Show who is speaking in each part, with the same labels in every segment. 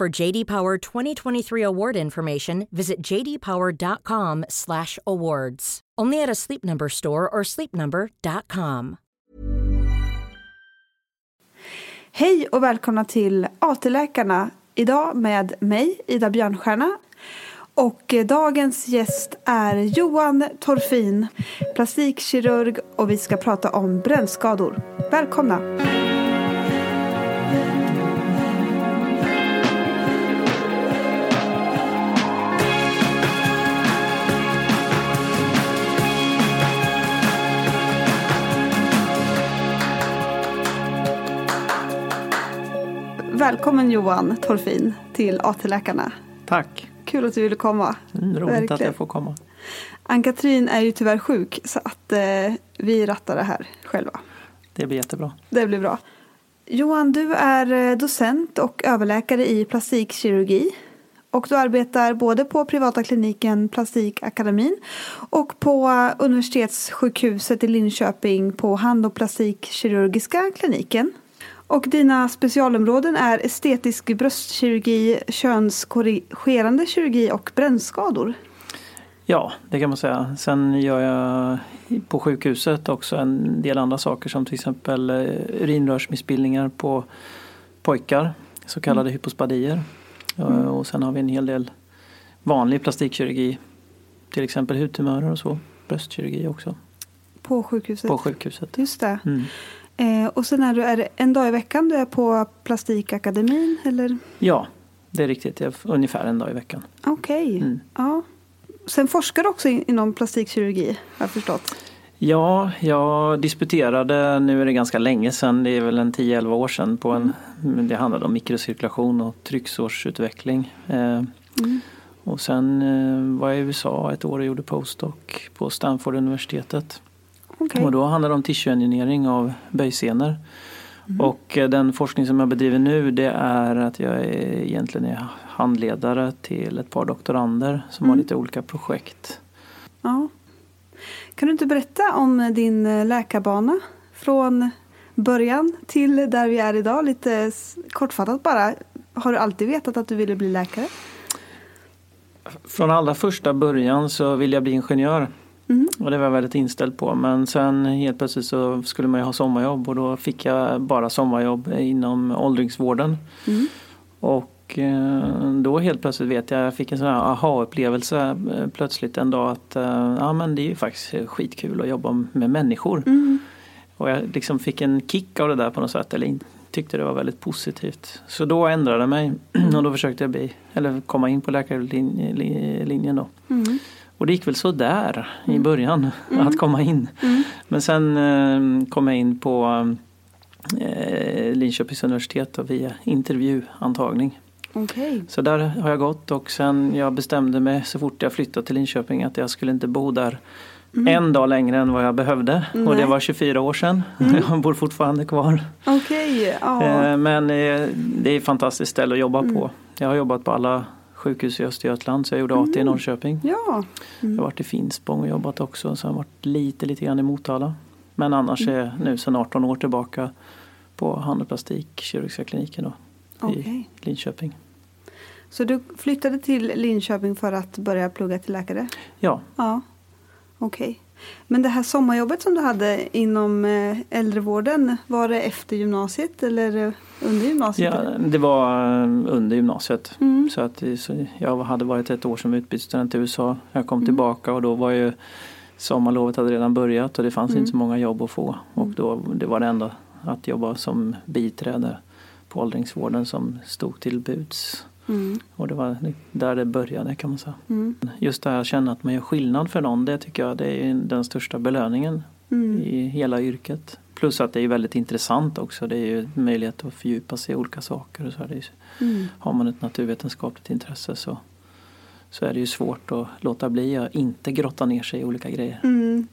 Speaker 1: For JD Power 2023 award information, visit jdpower.com/awards. Only at a Sleep Number store or sleepnumber.com.
Speaker 2: Hej och välkomna till AT-läkarna. Idag med mig, Ida Björnstjärna. Och eh, dagens gäst är Johan Torfin, plastikkirurg och vi ska prata om brännskador. Välkomna! Välkommen Johan Torfin till AT-läkarna.
Speaker 3: Tack.
Speaker 2: Kul att du ville komma.
Speaker 3: Mm, roligt
Speaker 2: Verkligen.
Speaker 3: att jag får komma.
Speaker 2: Ann-Katrin är ju tyvärr sjuk så att eh, vi rattar det här själva.
Speaker 3: Det blir jättebra.
Speaker 2: Det blir bra. Johan, du är eh, docent och överläkare i plastikkirurgi. Och du arbetar både på privata kliniken Plastikakademin och på universitetssjukhuset i Linköping på hand och plastikkirurgiska kliniken. Och dina specialområden är estetisk bröstkirurgi, könskorrigerande kirurgi och brännskador.
Speaker 3: Ja, det kan man säga. Sen gör jag på sjukhuset också en del andra saker som till exempel eh, urinrörsmissbildningar på pojkar, så kallade hypospadier. Mm. Och sen har vi en hel del vanlig plastikkirurgi, till exempel hudtumörer och så, bröstkirurgi också.
Speaker 2: På sjukhuset?
Speaker 3: På sjukhuset.
Speaker 2: Just det.
Speaker 3: Mm.
Speaker 2: Eh, och sen är du är det en dag i veckan du är på Plastikakademin eller?
Speaker 3: Ja, det är riktigt. Jag är ungefär en dag i veckan.
Speaker 2: Okej. Okay.
Speaker 3: Mm.
Speaker 2: Ja. Sen forskar du också inom plastikkirurgi har jag förstått.
Speaker 3: Ja, jag disputerade, nu är det ganska länge sedan, det är väl en 10-11 år sedan, på en, det handlade om mikrocirkulation och trycksårsutveckling. Eh,
Speaker 2: Mm.
Speaker 3: Och sen eh, var jag i USA ett år och gjorde postdoc på Stanford-universitetet.
Speaker 2: Okej.
Speaker 3: Och då handlar det om tissue-engineering av böjsenor.
Speaker 2: Mm.
Speaker 3: Och eh, den forskning som jag bedriver nu det är att jag är, egentligen är handledare till ett par doktorander som har
Speaker 2: Mm.
Speaker 3: lite olika projekt.
Speaker 2: Ja. Kan du inte berätta om din eh, läkarbana från början till där vi är idag? Lite kortfattat bara. Har du alltid vetat att du ville bli läkare?
Speaker 3: Från allra första början så ville jag bli ingenjör. Och det var jag väldigt inställd på. Men sen helt plötsligt så skulle man ju ha sommarjobb och då fick jag bara sommarjobb inom åldringsvården.
Speaker 2: Mm.
Speaker 3: Och eh, då helt plötsligt vet jag, jag fick en sån här aha-upplevelse eh, plötsligt en dag att eh, ja men det är ju faktiskt skitkul att jobba med människor.
Speaker 2: Mm.
Speaker 3: Och jag liksom fick en kick av det där på något sätt. Eller tyckte det var väldigt positivt. Så då ändrade jag mig och då försökte jag bli, eller komma in på läkarlinjen då.
Speaker 2: Mm.
Speaker 3: Och det gick väl så där i början att komma in.
Speaker 2: Mm.
Speaker 3: Men sen eh, kom jag in på eh, Linköpings universitet och via intervjuantagning.
Speaker 2: Okej.
Speaker 3: Så där har jag gått och sen jag bestämde mig så fort jag flyttade till Linköping att jag skulle inte bo där en dag längre än vad jag behövde. Och det
Speaker 2: Nej.
Speaker 3: var 24 år sedan. Jag bor fortfarande kvar.
Speaker 2: Okej. Ja.
Speaker 3: Eh, Men eh, det är ett fantastiskt ställe att jobba
Speaker 2: Mm.
Speaker 3: på. Jag har jobbat på alla sjukhus i Östergötland så jag gjorde AT i Norrköping.
Speaker 2: ja.
Speaker 3: Jag har varit i Finspång och jobbat också. Så jag har varit lite, lite grann i Motala. Men annars är jag nu sedan 18 år tillbaka på hand och plastikkirurgiska kliniken då, i
Speaker 2: Okej.
Speaker 3: Linköping.
Speaker 2: Så du flyttade till Linköping för att börja plugga till läkare?
Speaker 3: Ja,
Speaker 2: Ja. Okej. Men det här sommarjobbet som du hade inom eh, äldrevården, var det efter gymnasiet eller under gymnasiet?
Speaker 3: Ja, det var eh, under gymnasiet. Mm. Så att, så jag hade varit ett år som utbytesstudent i USA. Jag kom mm. tillbaka och då var ju sommarlovet hade redan börjat och det fanns mm. inte så många jobb att få. Och mm. då, det var det enda att jobba som biträde på åldringsvården som stod till buds. Mm. Och det var där det började kan man säga. Mm. Just det här att känna att man gör skillnad för någon, det tycker jag det är den största belöningen mm. i hela yrket. Plus att det är väldigt intressant också. Det är ju möjlighet att fördjupa sig i olika saker. Och så är mm. Har man ett naturvetenskapligt intresse så, så är det ju svårt att låta bli att inte grotta ner sig i olika grejer.
Speaker 2: Mm.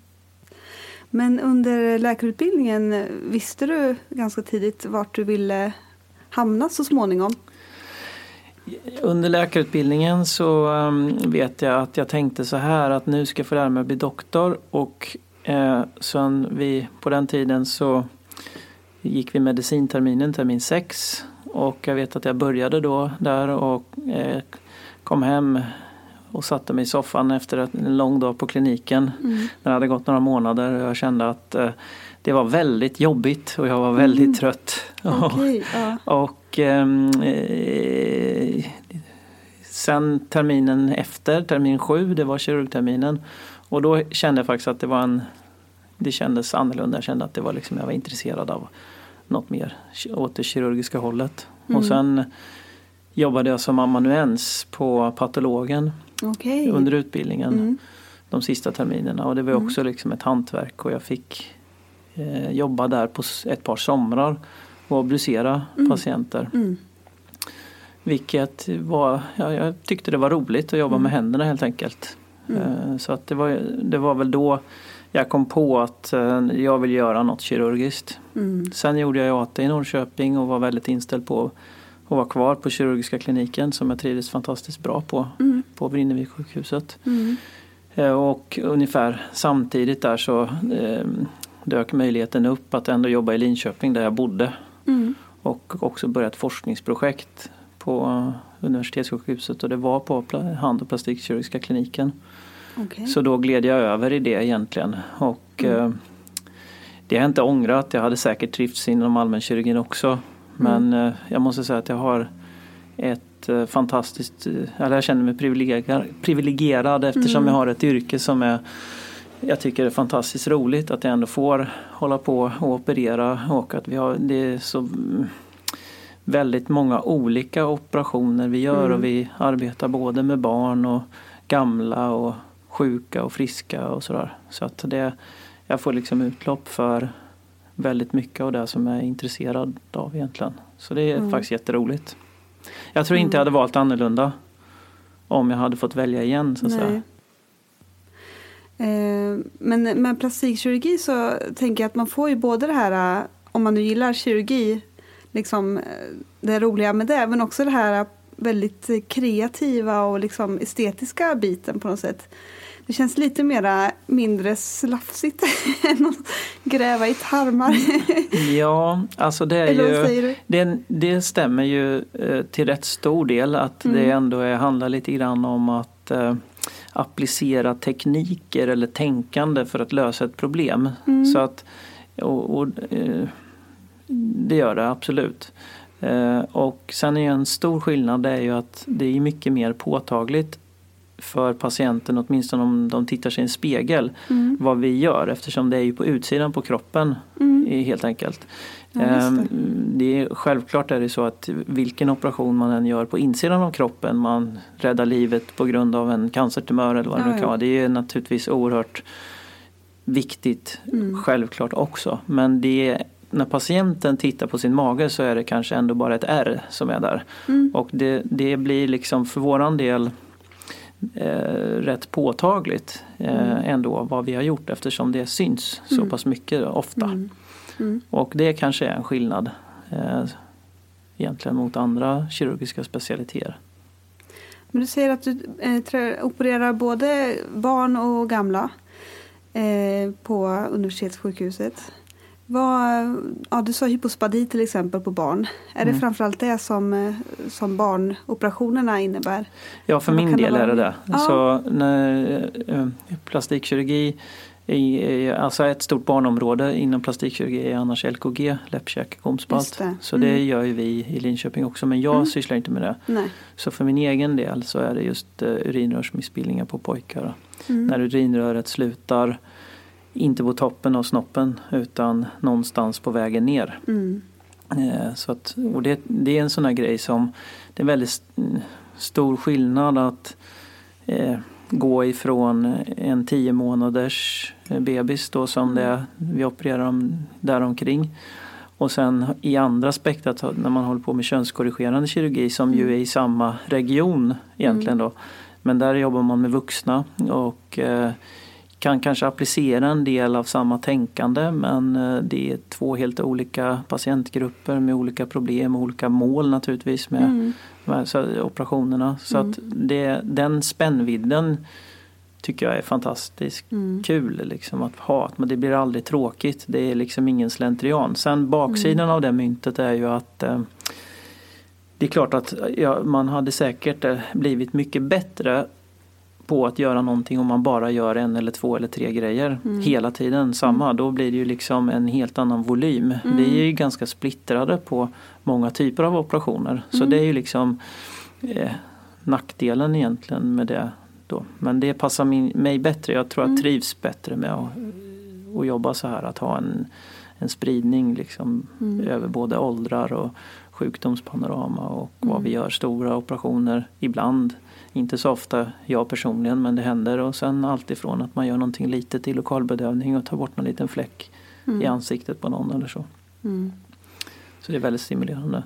Speaker 2: Men under läkarutbildningen, visste du ganska tidigt vart du ville hamna så småningom?
Speaker 3: Under läkarutbildningen så um, vet jag att jag tänkte så här att nu ska jag få lära mig att bli doktor och eh, sen vi, på den tiden så gick vi medicinterminen, termin 6 och jag vet att jag började då där och eh, kom hem och satte mig i soffan efter en lång dag på kliniken. Mm. Det hade gått några månader och jag kände att eh, det var väldigt jobbigt och jag var väldigt mm. trött.
Speaker 2: Okay, ja.
Speaker 3: och ehm, eh, sen terminen efter, termin sju, det var kirurgterminen. Och då kände jag faktiskt att det var en det kändes annorlunda. Jag kände att det var liksom, jag var intresserad av något mer åt det kirurgiska hållet. Mm. Och sen jobbade jag som amanuens på patologen
Speaker 2: okay.
Speaker 3: under utbildningen. Mm. De sista terminerna och det var mm. också liksom ett hantverk och jag fick eh, jobba där på ett par somrar och obducera mm. patienter. Mm. Vilket var, ja, jag tyckte det var roligt att jobba mm. med händerna helt enkelt. Mm. Eh, så att det, var, det var väl då jag kom på att eh, jag vill göra något kirurgiskt. Mm. Sen gjorde jag AT i Norrköping och var väldigt inställd på att vara kvar på kirurgiska kliniken som jag trivdes fantastiskt bra på, mm. på Vrinnevi sjukhuset. Mm. Eh, och ungefär samtidigt där så eh, dök möjligheten upp att ändå jobba i Linköping där jag bodde. Mm. Och också börja ett forskningsprojekt på universitetssjukhuset och det var på hand och plastikkirurgiska kliniken. Okay. Så då gled jag över i det egentligen. Och mm. eh, det har jag inte ångrat. Jag hade säkert trivts inom allmänkirurgin också. Men mm. eh, jag måste säga att jag har ett eh, fantastiskt, eh, eller jag känner mig privilegierad, privilegierad eftersom mm. jag har ett yrke som är jag tycker det är fantastiskt roligt att jag ändå får hålla på och operera och att vi har, det är så mm, väldigt många olika operationer vi gör mm. och vi arbetar både med barn och gamla och sjuka och friska och sådär. Så att det, jag får liksom utlopp för väldigt mycket av det som jag är intresserad av egentligen. Så det är mm. faktiskt jätteroligt. Jag tror inte jag hade valt annorlunda om jag hade fått välja igen så att Nej. säga.
Speaker 2: Eh, men med plastikkirurgi så tänker jag att man får ju både det här, om man nu gillar kirurgi, liksom eh, det roliga med det, men också det här väldigt kreativa och liksom estetiska biten på något sätt. Det känns lite mera mindre slafsigt än att gräva i tarmar.
Speaker 3: ja, alltså det är ju, det, det, stämmer ju eh, till rätt stor del att mm. det ändå är, handlar lite grann om att eh, applicera tekniker eller tänkande för att lösa ett problem. Mm. Så att, och, och eh, det gör det absolut. Eh, och sen är en stor skillnad det är ju att det är mycket mer påtagligt för patienten, åtminstone om de tittar sig i en spegel, mm. vad vi gör eftersom det är ju på utsidan på kroppen mm. helt enkelt. Ja, ehm, det. är, självklart är det så att vilken operation man än gör på insidan av kroppen, man räddar livet på grund av en cancertumör eller vad det nu kan vara. Det är naturligtvis oerhört viktigt, mm. självklart också. Men det när patienten tittar på sin mage så är det kanske ändå bara ett R som är där. Mm. Och det, det blir liksom för våran del eh, rätt påtagligt eh, mm. ändå vad vi har gjort eftersom det syns mm. så pass mycket ofta. Mm. mm. Och det kanske är en skillnad eh, egentligen mot andra kirurgiska specialiteter.
Speaker 2: Men du säger att du eh, opererar både barn och gamla eh, på universitetssjukhuset. Vad, ja, du sa hypospadi till exempel på barn. Är mm. det framförallt det som, eh, som barnoperationerna innebär?
Speaker 3: Ja, för min del är det det. Ja. Så när, eh, plastikkirurgi I, alltså ett stort barnområde inom plastikkirurgi är annars LKG, läppkäke, gomspalt.
Speaker 2: det.
Speaker 3: Så det
Speaker 2: Mm.
Speaker 3: gör ju vi i Linköping också men jag sysslar inte med det.
Speaker 2: Nej.
Speaker 3: Så för min egen del så är det just urinrörsmissbildningar på pojkar.
Speaker 2: Mm.
Speaker 3: När urinröret slutar, inte på toppen av snoppen utan någonstans på vägen ner.
Speaker 2: Mm.
Speaker 3: Eh, Så att, och det, det är en sån här grej som det är väldigt st- stor skillnad att eh, gå ifrån en tio månaders eh, bebis då som det är, vi opererar dem däromkring. Och sen i andra spektrat när man håller på med könskorrigerande kirurgi som ju är i samma region egentligen då. Men där jobbar man med vuxna och eh, kan kanske applicera en del av samma tänkande men eh, det är två helt olika patientgrupper med olika problem och olika mål naturligtvis med,
Speaker 2: Mm.
Speaker 3: med så, operationerna. Så att det, den spännvidden tycker jag är fantastiskt
Speaker 2: Mm.
Speaker 3: kul liksom att ha. Men det blir aldrig tråkigt. Det är liksom ingen slentrian. Sen baksidan av det myntet är ju att eh, det är klart att ja, man hade säkert eh, blivit mycket bättre på att göra någonting om man bara gör en eller två eller tre grejer hela tiden samma. Då blir det ju liksom en helt annan volym. Vi är ju ganska splittrade på många typer av operationer. Så det är ju liksom eh, nackdelen egentligen med det. Då. Men det passar min, mig bättre. Jag tror jag trivs bättre med att, att jobba så här. Att ha en, en spridning liksom över både åldrar och sjukdomspanorama och vad vi gör stora operationer ibland. Inte så ofta jag personligen men det händer och sen alltifrån att man gör någonting litet i lokalbedövning och tar bort någon liten fläck i ansiktet på någon eller så.
Speaker 2: Mm.
Speaker 3: Så det är väldigt stimulerande.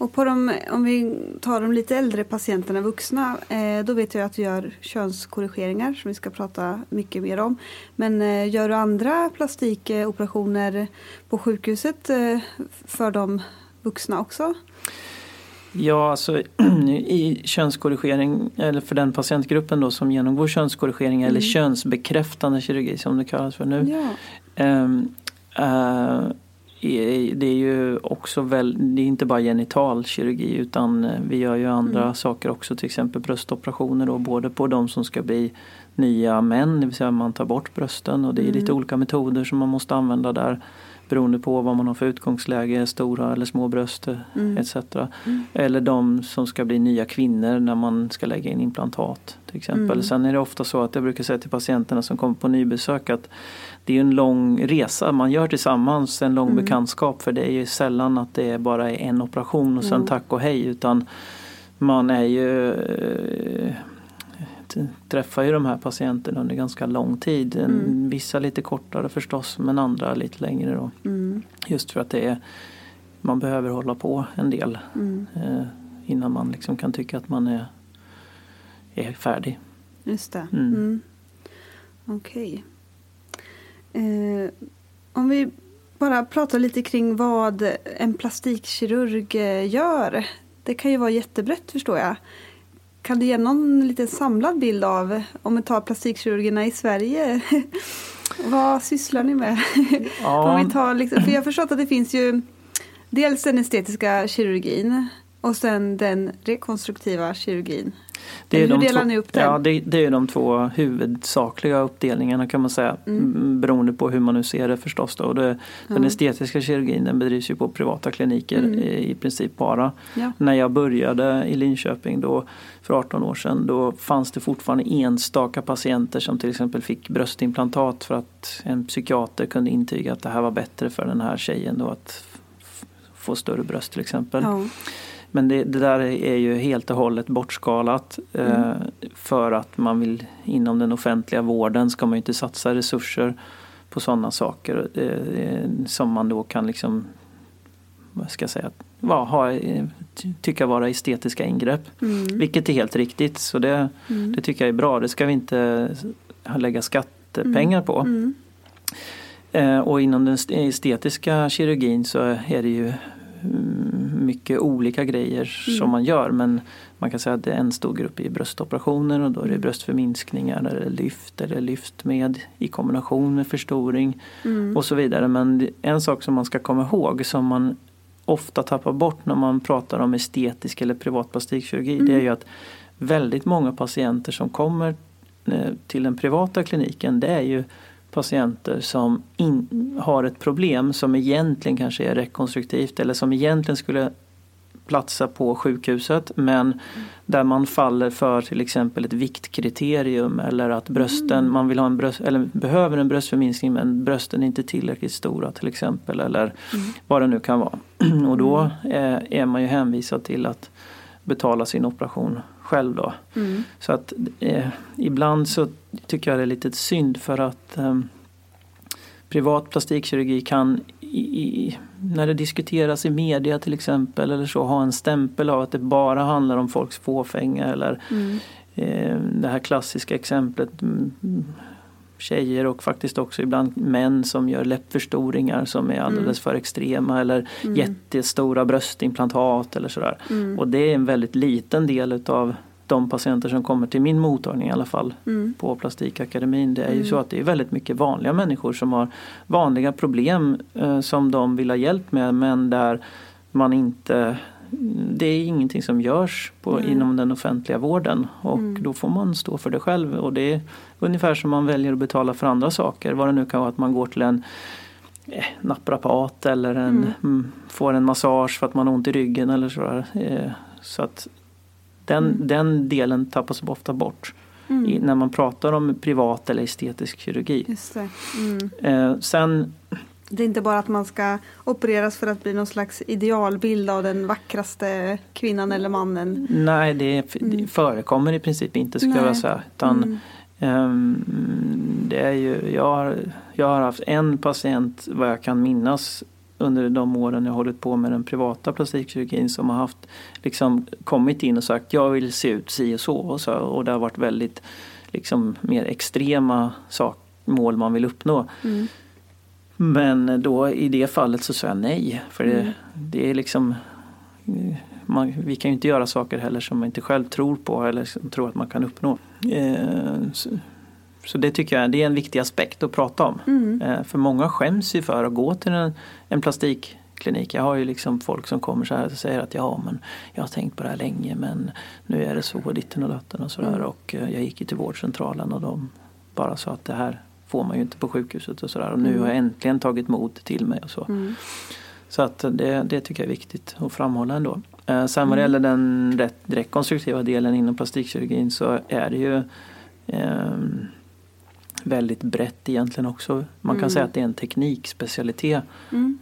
Speaker 2: Och på de, om vi tar de lite äldre patienterna, vuxna, eh, då vet jag att du gör könskorrigeringar som vi ska prata mycket mer om. Men eh, gör du andra plastikoperationer på sjukhuset eh, för de vuxna också?
Speaker 3: Ja, alltså i könskorrigering, eller för den patientgruppen då som genomgår könskorrigering eller könsbekräftande kirurgi som det kallas för nu.
Speaker 2: Ja.
Speaker 3: Är- det är ju också väl, det är inte bara genitalkirurgi utan eh, vi gör ju andra saker också, till exempel bröstoperationer då, både på de som ska bli nya män, det vill säga man tar bort brösten och det är lite olika metoder som man måste använda där beroende på vad man har för utgångsläge, stora eller små bröst eh, etc. Eller de som ska bli nya kvinnor när man ska lägga in implantat till exempel. Sen är det ofta så att jag brukar säga till patienterna som kommer på nybesök att det är en lång resa. Man gör tillsammans, en lång bekantskap för det är ju sällan att det bara är en operation och sen tack och hej utan man är ju träffar ju de här patienterna under ganska lång tid. En, Vissa lite kortare förstås men andra lite längre då.
Speaker 2: Mm.
Speaker 3: Just för att det är, man behöver hålla på en del
Speaker 2: Mm.
Speaker 3: eh, innan man liksom kan tycka att man är, är färdig.
Speaker 2: Just det.
Speaker 3: Mm.
Speaker 2: Mm. Okej. Eh, om vi bara pratar lite kring vad en plastikkirurg eh, gör. Det kan ju vara jättebrett förstår jag. Kan du ge någon liten samlad bild av, om vi tar plastikkirurgerna i Sverige, vad sysslar ni med?
Speaker 3: Ja.
Speaker 2: om vi tar liksom, för jag har förstått att det finns ju dels den estetiska kirurgin och sen den rekonstruktiva kirurgin. Eller hur
Speaker 3: de
Speaker 2: delar
Speaker 3: två,
Speaker 2: ni upp den?
Speaker 3: Ja, det, det är de två huvudsakliga uppdelningarna kan man säga. Mm. Beroende på hur man nu ser det förstås. Då. Och det, Den estetiska kirurgin den bedrivs ju på privata kliniker i, i princip bara.
Speaker 2: Mm. Ja.
Speaker 3: När jag började i Linköping då, för 18 år sedan då fanns det fortfarande enstaka patienter som till exempel fick bröstimplantat för att en psykiater kunde intyga att det här var bättre för den här tjejen då att få större bröst till exempel.
Speaker 2: Ja.
Speaker 3: Men det, det där är ju helt och hållet bortskalat. Eh, för att man vill inom den offentliga vården ska man ju inte satsa resurser på sådana saker. Eh, som man då kan liksom, vad ska jag säga, va, ha, eh, ty- tycka vara estetiska ingrepp. Vilket är helt riktigt. Så det, det tycker jag är bra. Det ska vi inte lägga skattepengar på. Eh, och inom den st- estetiska kirurgin så är det ju mm, mycket olika grejer som man gör. Men man kan säga att det är en stor grupp i bröstoperationer och då är det bröstförminskningar eller lyft eller lyft med i kombination med förstoring och så vidare. Men en sak som man ska komma ihåg som man ofta tappar bort när man pratar om estetisk eller privat plastikkirurgi det är ju att väldigt många patienter som kommer eh, till den privata kliniken det är ju patienter som in, har ett problem som egentligen kanske är rekonstruktivt eller som egentligen skulle platsa på sjukhuset men där man faller för till exempel ett viktkriterium eller att brösten, mm. man vill ha en bröst, eller behöver en bröstförminskning men brösten är inte tillräckligt stora till exempel eller mm. vad det nu kan vara. Och då är, mm. är man ju hänvisad till att betala sin operation själv då. Mm. Så att eh, ibland så tycker jag är lite synd för att eh, privat plastikkirurgi kan i, i, när det diskuteras i media till exempel eller så ha en stämpel av att det bara handlar om folks fåfänga eller mm. eh, det här klassiska exemplet mm, tjejer och faktiskt också ibland män som gör läppförstoringar som är alldeles mm. för extrema eller mm. jättestora bröstimplantat eller sådär. Mm. Och det är en väldigt liten del utav de patienter som kommer till min mottagning i alla fall mm. på Plastikakademin. Det är ju mm. så att det är väldigt mycket vanliga människor som har vanliga problem eh, som de vill ha hjälp med men där man inte det är ingenting som görs på, mm. inom den offentliga vården och mm. då får man stå för det själv. Och det är ungefär som man väljer att betala för andra saker. Vad det nu kan vara att man går till en eh, naprapat eller en, mm. får en massage för att man har ont i ryggen eller sådär. Eh, så att den, mm. den delen tappas ofta bort. Mm. I, när man pratar om privat eller estetisk kirurgi.
Speaker 2: Just det. Mm.
Speaker 3: Eh, sen
Speaker 2: det är inte bara att man ska opereras för att bli någon slags idealbild av den vackraste kvinnan eller mannen.
Speaker 3: Nej, det, det mm. förekommer i princip inte skulle jag vilja säga. Utan, um, det är ju, jag, har, jag har haft en patient vad jag kan minnas under de åren jag hållit på med den privata plastikkirurgin som har haft liksom kommit in och sagt jag vill se ut si och så och, så, och det har varit väldigt liksom mer extrema sak, mål man vill uppnå. Mm. Men då i det fallet så sa jag nej. För det, mm. det är liksom man, vi kan ju inte göra saker heller som man inte själv tror på eller tror att man kan uppnå. Eh, så, det tycker jag det är en viktig aspekt att prata om. Mm. Eh, för många skäms ju för att gå till en, en plastikklinik. Jag har ju liksom folk som kommer så här och säger att ja men jag har tänkt på det här länge men nu är det så ditten och datten och sådär. Mm. Och eh, jag gick ju till vårdcentralen och de bara sa att det här får man ju inte på sjukhuset och sådär. Och nu mm. har jag äntligen tagit mod till mig och så. Mm. Så att det, det tycker jag är viktigt att framhålla ändå. Eh, sen vad det mm. gäller den rätt rekonstruktiva delen inom plastikkirurgin så är det ju eh, väldigt brett egentligen också. Man kan mm. säga att det är en teknikspecialitet. Mm.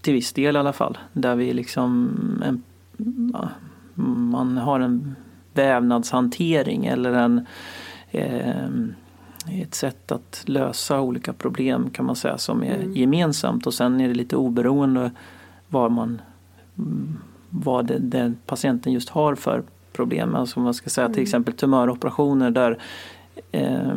Speaker 3: Till viss del i alla fall. Där vi liksom en, man har en vävnadshantering eller en eh, ett sätt att lösa olika problem kan man säga som är mm. gemensamt och sen är det lite oberoende vad man vad det, det patienten just har för problem. Alltså man ska säga mm. till exempel tumöroperationer där eh,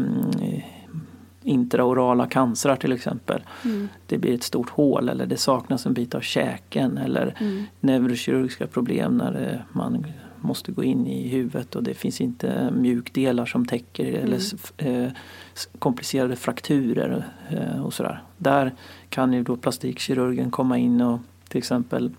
Speaker 3: intraorala cancrar till exempel. Mm. Det blir ett stort hål eller det saknas en bit av käken eller mm. neurokirurgiska problem när man måste gå in i huvudet och det finns inte mjukdelar som täcker mm. eller eh, komplicerade frakturer eh, och sådär. Där kan ju då plastikkirurgen komma in och till exempel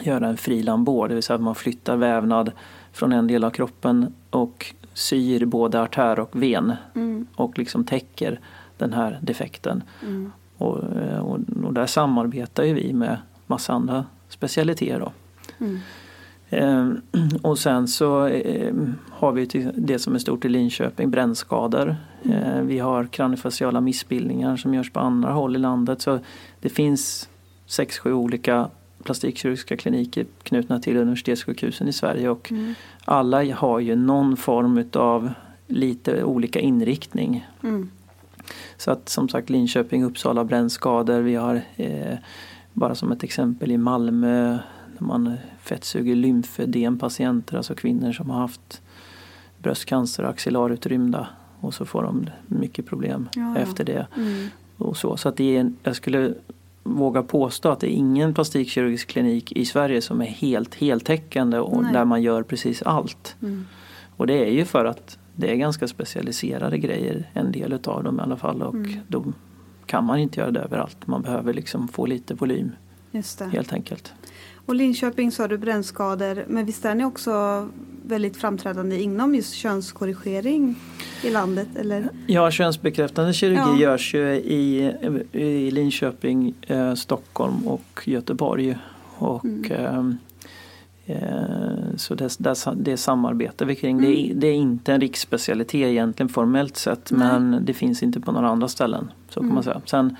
Speaker 3: göra en frilambår, det vill säga att man flyttar vävnad från en del av kroppen och syr både artär och ven mm. och liksom täcker den här defekten. Mm. Och, eh, och, och, där samarbetar ju vi med massa andra specialiteter. Då. Mm. Ehm, och sen så eh, har vi det som är stort i Linköping, brännskador. Mm. vi har kraniofaciala missbildningar som görs på andra håll i landet. Så det finns sex, sju olika plastikkirurgiska kliniker knutna till universitetssjukhusen i Sverige och mm. alla har ju någon form av lite olika inriktning. Mm. Så att som sagt Linköping, Uppsala brännskador. Vi har eh, bara som ett exempel i Malmö man fettsuger lymfödempatienter, alltså kvinnor som har haft bröstcancer och axillarutrymda och så får de mycket problem ja, efter det. Mm. Och så så att det är en, jag skulle våga påstå att det är ingen plastikkirurgisk klinik i Sverige som är helt heltäckande och Nej. där man gör precis allt. Mm. Och det är ju för att det är ganska specialiserade grejer, en del utav dem i alla fall och mm. då kan man inte göra det överallt. Man behöver liksom få lite volym. Helt enkelt.
Speaker 2: Och Linköping sa du brännskador, men visst är ni också väldigt framträdande inom just könskorrigering i landet? Eller?
Speaker 3: Ja, könsbekräftande kirurgi
Speaker 2: Ja.
Speaker 3: görs ju i, i Linköping, eh, Stockholm och Göteborg. Och,
Speaker 2: Mm.
Speaker 3: eh, eh, så det, det, det samarbetar vi kring. Det,
Speaker 2: Mm.
Speaker 3: är, det är inte en riksspecialitet egentligen formellt sett men det finns inte på några andra ställen. Så kan
Speaker 2: Mm.
Speaker 3: man säga. Sen,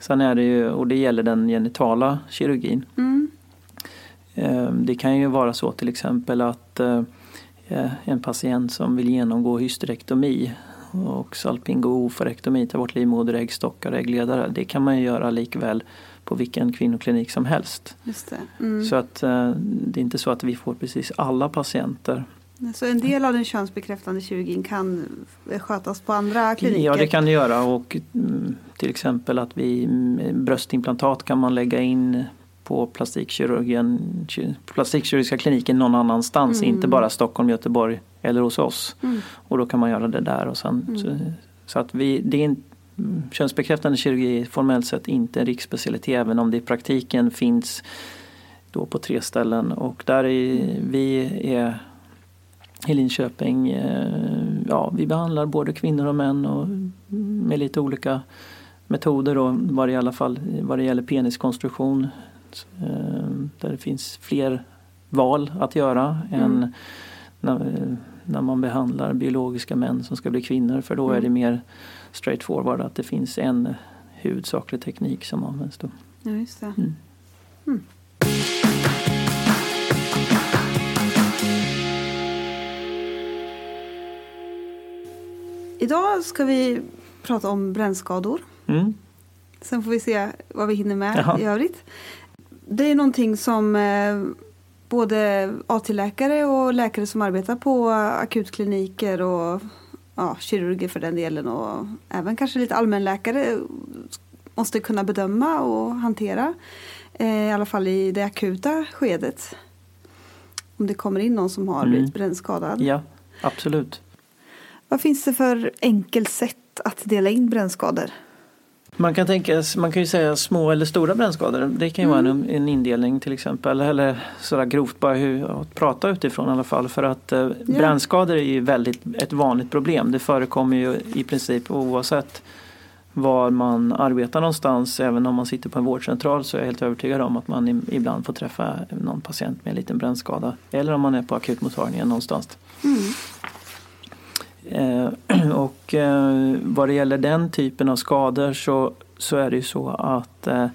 Speaker 3: sen är det ju, och det gäller den genitala kirurgin.
Speaker 2: Mm.
Speaker 3: Eh, Det kan ju vara så till exempel att eh, eh, en patient som vill genomgå hysterektomi och salpingo-oforektomi, ta bort livmoder, äggstockar och äggledare. Det kan man ju göra likväl på vilken kvinnoklinik som helst.
Speaker 2: Mm.
Speaker 3: Så att eh, det är inte så att vi får precis alla patienter.
Speaker 2: Så en del av den könsbekräftande kirurgin kan skötas på andra kliniker?
Speaker 3: Ja det kan det göra och mm, till exempel att vi mm, bröstimplantat kan man lägga in på plastikkirurgen, ki- plastikkirurgiska kliniken någon annanstans,
Speaker 2: Mm.
Speaker 3: inte bara Stockholm, Göteborg eller hos oss.
Speaker 2: Mm.
Speaker 3: Och då kan man göra det där. Och sen, så, så att vi, det är mm, könsbekräftande kirurgi är formellt sett inte en riksspecialitet även om det i praktiken finns då på tre ställen. Och där är vi är i Linköping, eh, ja vi behandlar både kvinnor och män och med lite olika metoder då, vad det i alla fall vad det gäller peniskonstruktion. eh, Där det finns fler val att göra än när, när man behandlar biologiska män som ska bli kvinnor för då är det mer straightforward att det finns en huvudsaklig teknik som används då.
Speaker 2: Ja, just det.
Speaker 3: Mm.
Speaker 2: Idag ska vi prata om brännskador.
Speaker 3: Mm.
Speaker 2: Sen får vi se vad vi hinner med
Speaker 3: Jaha.
Speaker 2: i övrigt. Det är någonting som eh, både AT-läkare och läkare som arbetar på akutkliniker och ja, kirurger för den delen och även kanske lite allmänläkare måste kunna bedöma och hantera. Eh, I alla fall i det akuta skedet. Om det kommer in någon som har
Speaker 3: Mm.
Speaker 2: blivit brännskadad.
Speaker 3: Ja, absolut.
Speaker 2: Vad finns det för enkelt sätt att dela in brännskador?
Speaker 3: Man kan, tänka, man kan ju säga små eller stora brännskador. Det kan ju vara en, en indelning till exempel. Eller sådär grovt bara hur, att prata utifrån i alla fall. För att eh, brännskador är ju väldigt ett vanligt problem. Det förekommer ju i princip oavsett var man arbetar någonstans. Även om man sitter på en vårdcentral så är jag helt övertygad om att man ibland får träffa någon patient med en liten brännskada. Eller om man är på akutmottagningen någonstans. Eh, och eh, vad det gäller den typen av skador så, så är det ju så att eh,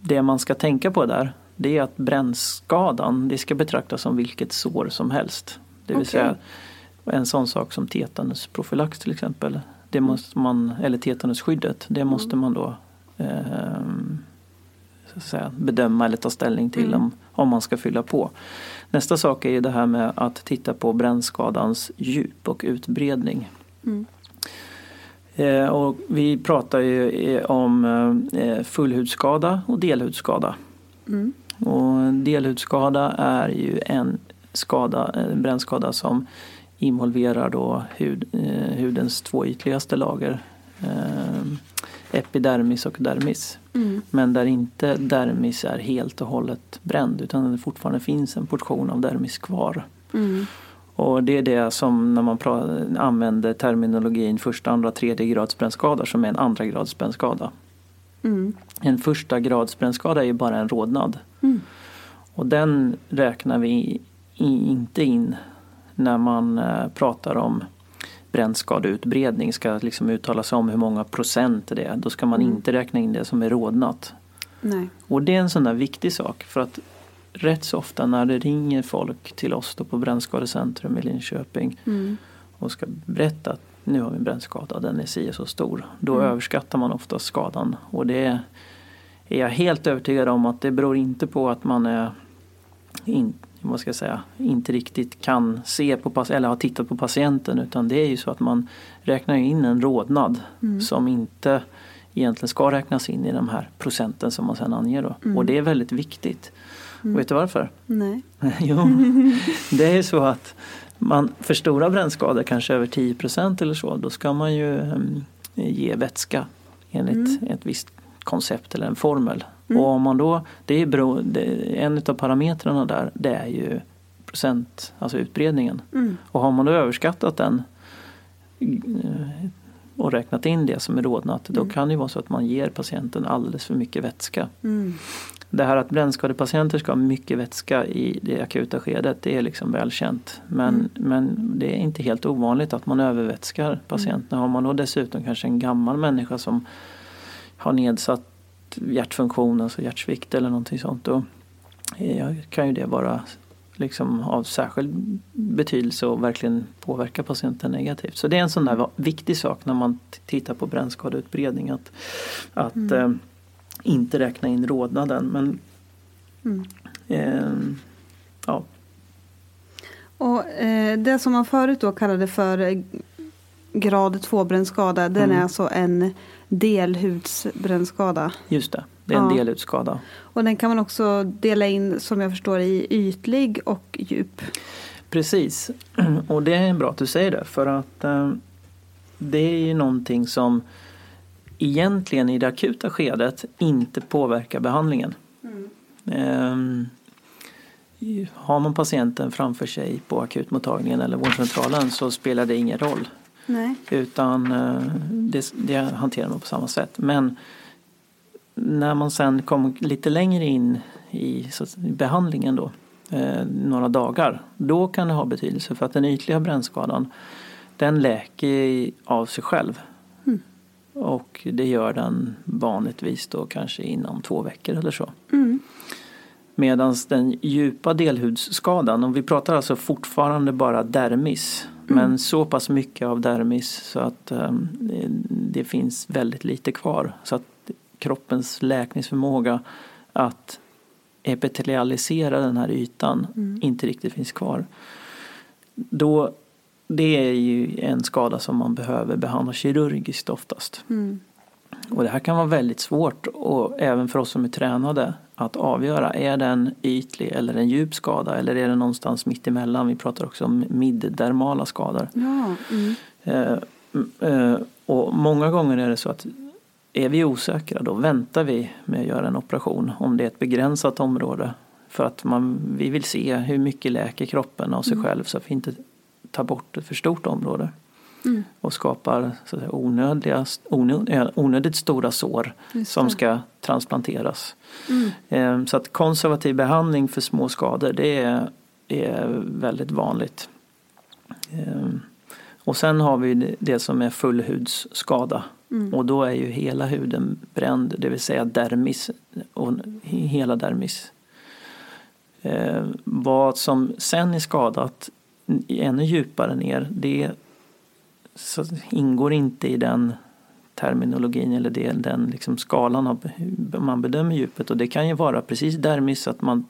Speaker 3: det man ska tänka på där det är att brännskadan det ska betraktas som vilket sår som helst. Det vill
Speaker 2: Okej.
Speaker 3: säga en sån sak som tetanusprofylax till exempel. Det måste man, eller tetanusskyddet, det måste man då eh, säga, bedöma eller ta ställning till om, om man ska fylla på. Nästa sak är ju det här med att titta på brännskadans djup och utbredning.
Speaker 2: Mm.
Speaker 3: Eh, och vi pratar ju eh, om eh, fullhudskada och delhudskada.
Speaker 2: Mm.
Speaker 3: Och delhudskada är ju en skada, en brännskada som involverar då hud, eh, hudens två ytligaste lager. Eh, epidermis och dermis.
Speaker 2: Mm.
Speaker 3: Men där inte dermis är helt och hållet bränd utan det fortfarande finns en portion av dermis kvar.
Speaker 2: Mm.
Speaker 3: Och det är det som när man använder terminologin första, andra, tredje grads brännskada som är en andra grads brännskada.
Speaker 2: Mm.
Speaker 3: En första grads brännskada är ju bara en rodnad.
Speaker 2: Mm.
Speaker 3: Och den räknar vi inte in när man eh, pratar om brännskadeutbredning. Ska liksom uttala sig om hur många procent det är. Då ska man
Speaker 2: Mm.
Speaker 3: inte räkna in det som är rodnat.
Speaker 2: Nej.
Speaker 3: Och det är en sån där viktig sak för att rätt så ofta när det ringer folk till oss på Brännskadecentrum i Linköping
Speaker 2: Mm.
Speaker 3: och ska berätta att nu har vi en brännskada, den är si så stor. Då
Speaker 2: Mm.
Speaker 3: överskattar man ofta skadan och det är, jag helt övertygad om att det beror inte på att man är in, vad ska säga, inte riktigt kan se på eller har tittat på patienten utan det är ju så att man räknar in en rodnad
Speaker 2: Mm.
Speaker 3: som inte egentligen ska räknas in i de här procenten som man sedan anger. Då.
Speaker 2: Mm.
Speaker 3: Och det är väldigt viktigt. Och vet du varför?
Speaker 2: Nej.
Speaker 3: jo, det är så att man för stora brännskador, kanske över 10% eller så, då ska man ju em, ge vätska enligt ett visst koncept eller en formel. Och om man då, det är bero, det, en av parametrarna där det är ju procent, alltså utbredningen.
Speaker 2: Mm.
Speaker 3: Och har man då överskattat den eh, och räknat in det som är rodnat då kan det vara så att man ger patienten alldeles för mycket vätska.
Speaker 2: Mm.
Speaker 3: Det här att brännskadepatienter ska ha mycket vätska i det akuta skedet det är liksom välkänt. Men, men det är inte helt ovanligt att man övervätskar patienterna. Har man då dessutom kanske en gammal människa som har nedsatt hjärtfunktion, alltså hjärtsvikt eller någonting sånt. Då eh, kan ju det vara liksom av särskild betydelse och verkligen påverka patienten negativt. Så det är en sån där viktig sak när man tittar på brännskadeutbredning att, att eh, inte räkna in rodnaden. Men
Speaker 2: Mm.
Speaker 3: eh, ja,
Speaker 2: Och eh, det som man förut då kallade för grad 2 brännskada, den
Speaker 3: Mm.
Speaker 2: är alltså en delhudsbrännskada.
Speaker 3: just det. Det är en
Speaker 2: Ja.
Speaker 3: delutskada.
Speaker 2: Och den kan man också dela in som jag förstår i ytlig och djup.
Speaker 3: Precis. Och det är bra att du säger det för att eh, det är ju någonting som egentligen i det akuta skedet inte påverkar behandlingen. Ehm, i- har man patienten framför sig på akutmottagningen eller vårdcentralen så spelar det ingen roll.
Speaker 2: Nej.
Speaker 3: Utan eh, det, det hanterar man på samma sätt. Men när man sen kommer lite längre in i, i behandlingen då, eh, några dagar, då kan det ha betydelse för att den ytliga brännskadan den läker av sig själv. Och det gör den vanligtvis då kanske inom två veckor eller så.
Speaker 2: Mm.
Speaker 3: Medan den djupa delhudsskadan, och vi pratar alltså fortfarande bara dermis. Men så pass mycket av dermis så att ehm, det, finns väldigt lite kvar. Så att kroppens läkningsförmåga att epitelialisera den här ytan inte riktigt finns kvar. Då, det är ju en skada som man behöver behandla kirurgiskt oftast.
Speaker 2: Mm.
Speaker 3: Och det här kan vara väldigt svårt och även för oss som är tränade att avgöra. Är det en ytlig eller en djup skada eller är det någonstans mitt emellan? Vi pratar också om middermala skador.
Speaker 2: Ja. Mm.
Speaker 3: Eh, eh, och många gånger är det så att är vi osäkra då väntar vi med att göra en operation om det är ett begränsat område. För att man, vi vill se hur mycket läker kroppen av sig själv så att vi inte tar bort ett för stort område.
Speaker 2: Mm.
Speaker 3: Och skapar så säga, onödiga, onö, eh, onödigt stora sår som ska transplanteras.
Speaker 2: Mm.
Speaker 3: Eh, Så att konservativ behandling för små skador det är, är väldigt vanligt. Eh, Och sen har vi det- det som är fullhudsskada.
Speaker 2: Mm.
Speaker 3: Och då är ju hela huden bränd, det vill säga dermis och hela dermis. Eh, vad som sen är skadat ännu djupare ner det så ingår inte i den terminologin eller det, den liksom skalan av hur man bedömer djupet. Och det kan ju vara precis dermis att man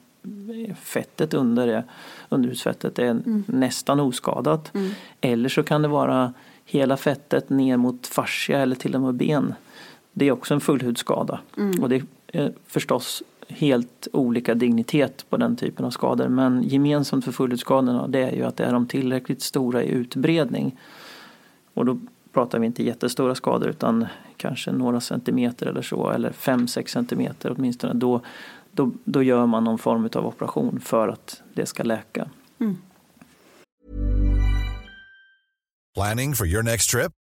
Speaker 3: fettet under det, underhudsfettet är nästan oskadat. Eller så kan det vara hela fettet ner mot fascia eller till och med ben. Det är också en fullhudsskada. Och det är förstås helt olika dignitet på den typen av skador. Men gemensamt för fullhudsskadorna det är ju att är de tillräckligt stora i utbredning. Och då pratar vi inte jättestora skador utan kanske några centimeter eller så eller 5-6 centimeter åtminstone. Då, då, då gör man någon form av operation för att det ska läka.
Speaker 4: Planning for your next trip?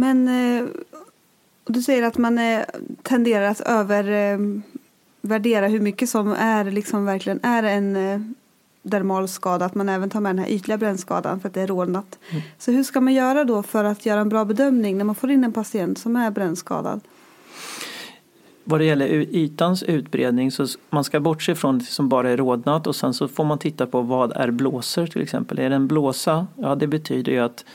Speaker 2: Men eh, du säger att man eh, tenderar att övervärdera hur mycket som är liksom verkligen är en eh, dermal skada, att man även tar med den här ytliga brännskadan för att det är rodnat. Mm. Så hur ska man göra då för att göra en bra bedömning när man får in en patient som är brännskadad?
Speaker 3: Vad det gäller ytans utbredning så man ska bortse från det som bara är rodnat och sen så får man titta på vad är blåsor till exempel. Är det en blåsa? Ja det betyder ju att eh,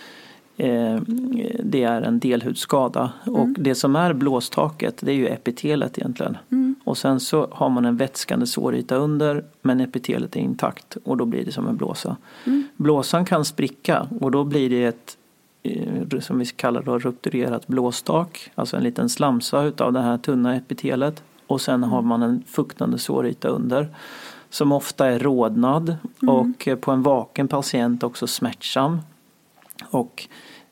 Speaker 3: det är en delhudskada mm. och det som är blåstaket det är ju epitelet egentligen. Mm. Och sen så har man en vätskande såryta under men epitelet är intakt och då blir det som en blåsa. Mm. Blåsan kan spricka och då blir det ett eh, som vi kallar då rupturerat blåstak, alltså en liten slamsa utav det här tunna epitelet. Och sen har man en fuktande såryta under som ofta är rodnad mm. och på en vaken patient också smärtsam. Och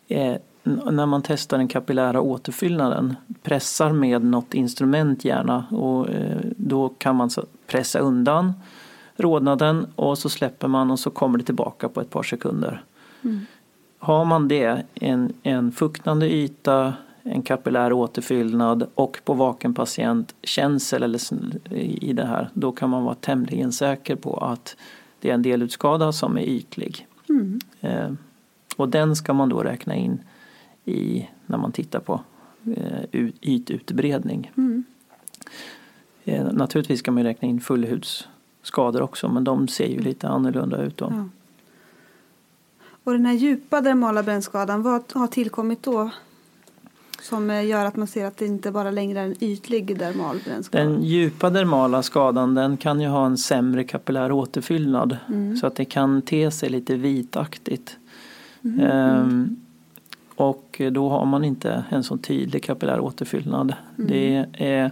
Speaker 3: eh, när man testar den kapillära återfyllnaden, pressar med något instrument gärna och eh, då kan man pressa undan rodnaden och så släpper man och så kommer det tillbaka på ett par sekunder. Mm. Har man det, en, en fuktande yta, en kapillär återfyllnad och på vaken patient känsel eller i det här, då kan man vara tämligen säker på att det är en delutskada som är ytlig. Mm. Eh, och den ska man då räkna in i när man tittar på eh, ytutbredning. Mm. Eh, naturligtvis ska man räkna in fullhudsskador också men de ser ju lite annorlunda ut då. Ja.
Speaker 2: Och den här djupa dermala brännskadan, vad har tillkommit då? Som eh, gör att man ser att det inte bara längre är en ytlig dermal brännskada?
Speaker 3: Den djupa dermala skadan den kan ju ha en sämre kapillär återfyllnad mm. så att det kan te sig lite vitaktigt. Mm. Ehm, och då har man inte en så tydlig kapillär återfyllnad. Mm. Det är,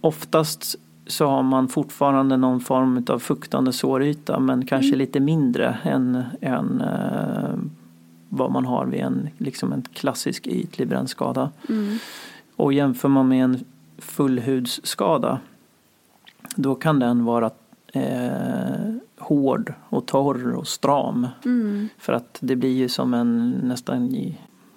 Speaker 3: oftast så har man fortfarande någon form av fuktande såryta men kanske mm. lite mindre än, än eh, vad man har vid en, liksom en klassisk ytlig brännskada. Mm. Och jämför man med en fullhudsskada då kan den vara eh, hård och torr och stram. Mm. För att det blir ju som en nästan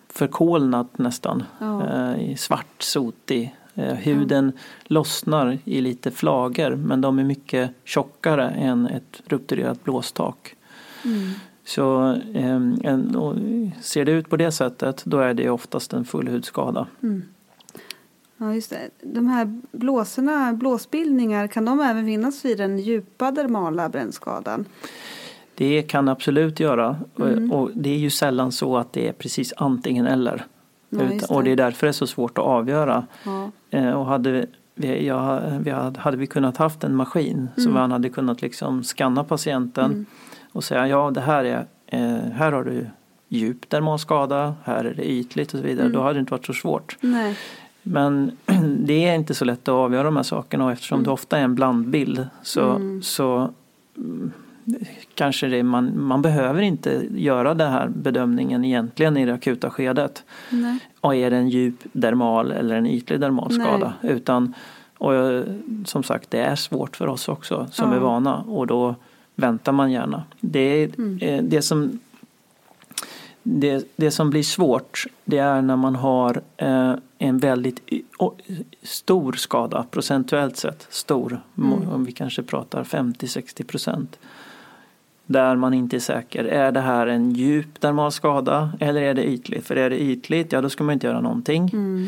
Speaker 3: förkolnat nästan. Ja. Eh, svart, sotig. Eh, huden ja. lossnar i lite flagor men de är mycket tjockare än ett rupturerat blåstak. Mm. Så eh, en, ser det ut på det sättet då är det oftast en fullhudsskada. Mm.
Speaker 2: Ja, just det. De här blåsorna, blåsbildningar, kan de även finnas vid den djupa dermala brännskadan?
Speaker 3: Det kan absolut göra mm. och det är ju sällan så att det är precis antingen eller. Ja, det. Och det är därför det är så svårt att avgöra. Ja. Eh, och hade vi, ja, vi hade, hade, vi kunnat haft en maskin mm. så man hade kunnat liksom skanna patienten mm. och säga ja det här är, eh, här har du djup dermalskada, här är det ytligt och så vidare. Mm. Då hade det inte varit så svårt. Nej. Men det är inte så lätt att avgöra de här sakerna och eftersom mm. det ofta är en blandbild så, mm. så mm, kanske det, man, man behöver inte göra den här bedömningen egentligen i det akuta skedet. Nej. Och är det en djup dermal eller en ytlig dermalskada? Nej. Utan, och som sagt det är svårt för oss också som ja. är vana och då väntar man gärna. Det, är, mm. det som det, det som blir svårt det är när man har eh, en väldigt stor skada procentuellt sett. Stor, mm. om vi kanske pratar 50-60 procent. Där man inte är säker. Är det här en djup dermal skada eller är det ytligt? För är det ytligt, ja då ska man inte göra någonting. Mm.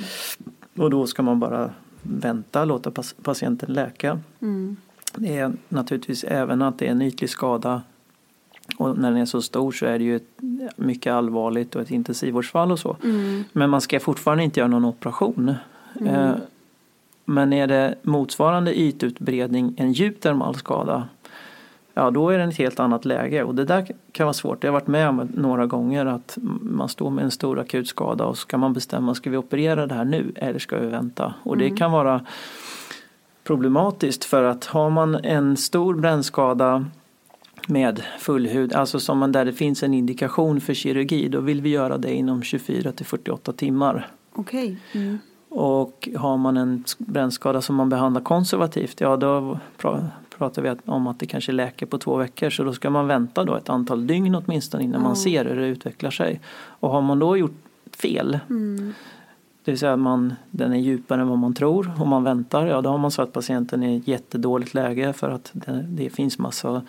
Speaker 3: Och då ska man bara vänta, låta patienten läka. Mm. Det är naturligtvis även att det är en ytlig skada och när den är så stor så är det ju ett mycket allvarligt och ett intensivvårdsfall och så. Mm. Men man ska fortfarande inte göra någon operation. Mm. Eh, men är det motsvarande ytutbredning, en djup dermalskada, ja då är det ett helt annat läge och det där kan vara svårt. Jag har varit med om några gånger att man står med en stor akutskada och så ska man bestämma, ska vi operera det här nu eller ska vi vänta? Och det kan vara problematiskt för att har man en stor brännskada med fullhud, alltså som man, där det finns en indikation för kirurgi, då vill vi göra det inom 24 till 48 timmar.
Speaker 2: Okej. Mm.
Speaker 3: Och har man en brännskada som man behandlar konservativt, ja då pratar vi om att det kanske läker på två veckor så då ska man vänta då ett antal dygn åtminstone innan man ser hur det utvecklar sig. Och har man då gjort fel,
Speaker 2: Mm.
Speaker 3: det vill säga att man, den är djupare än vad man tror och man väntar, ja då har man satt patienten i ett jättedåligt läge för att det, det finns massa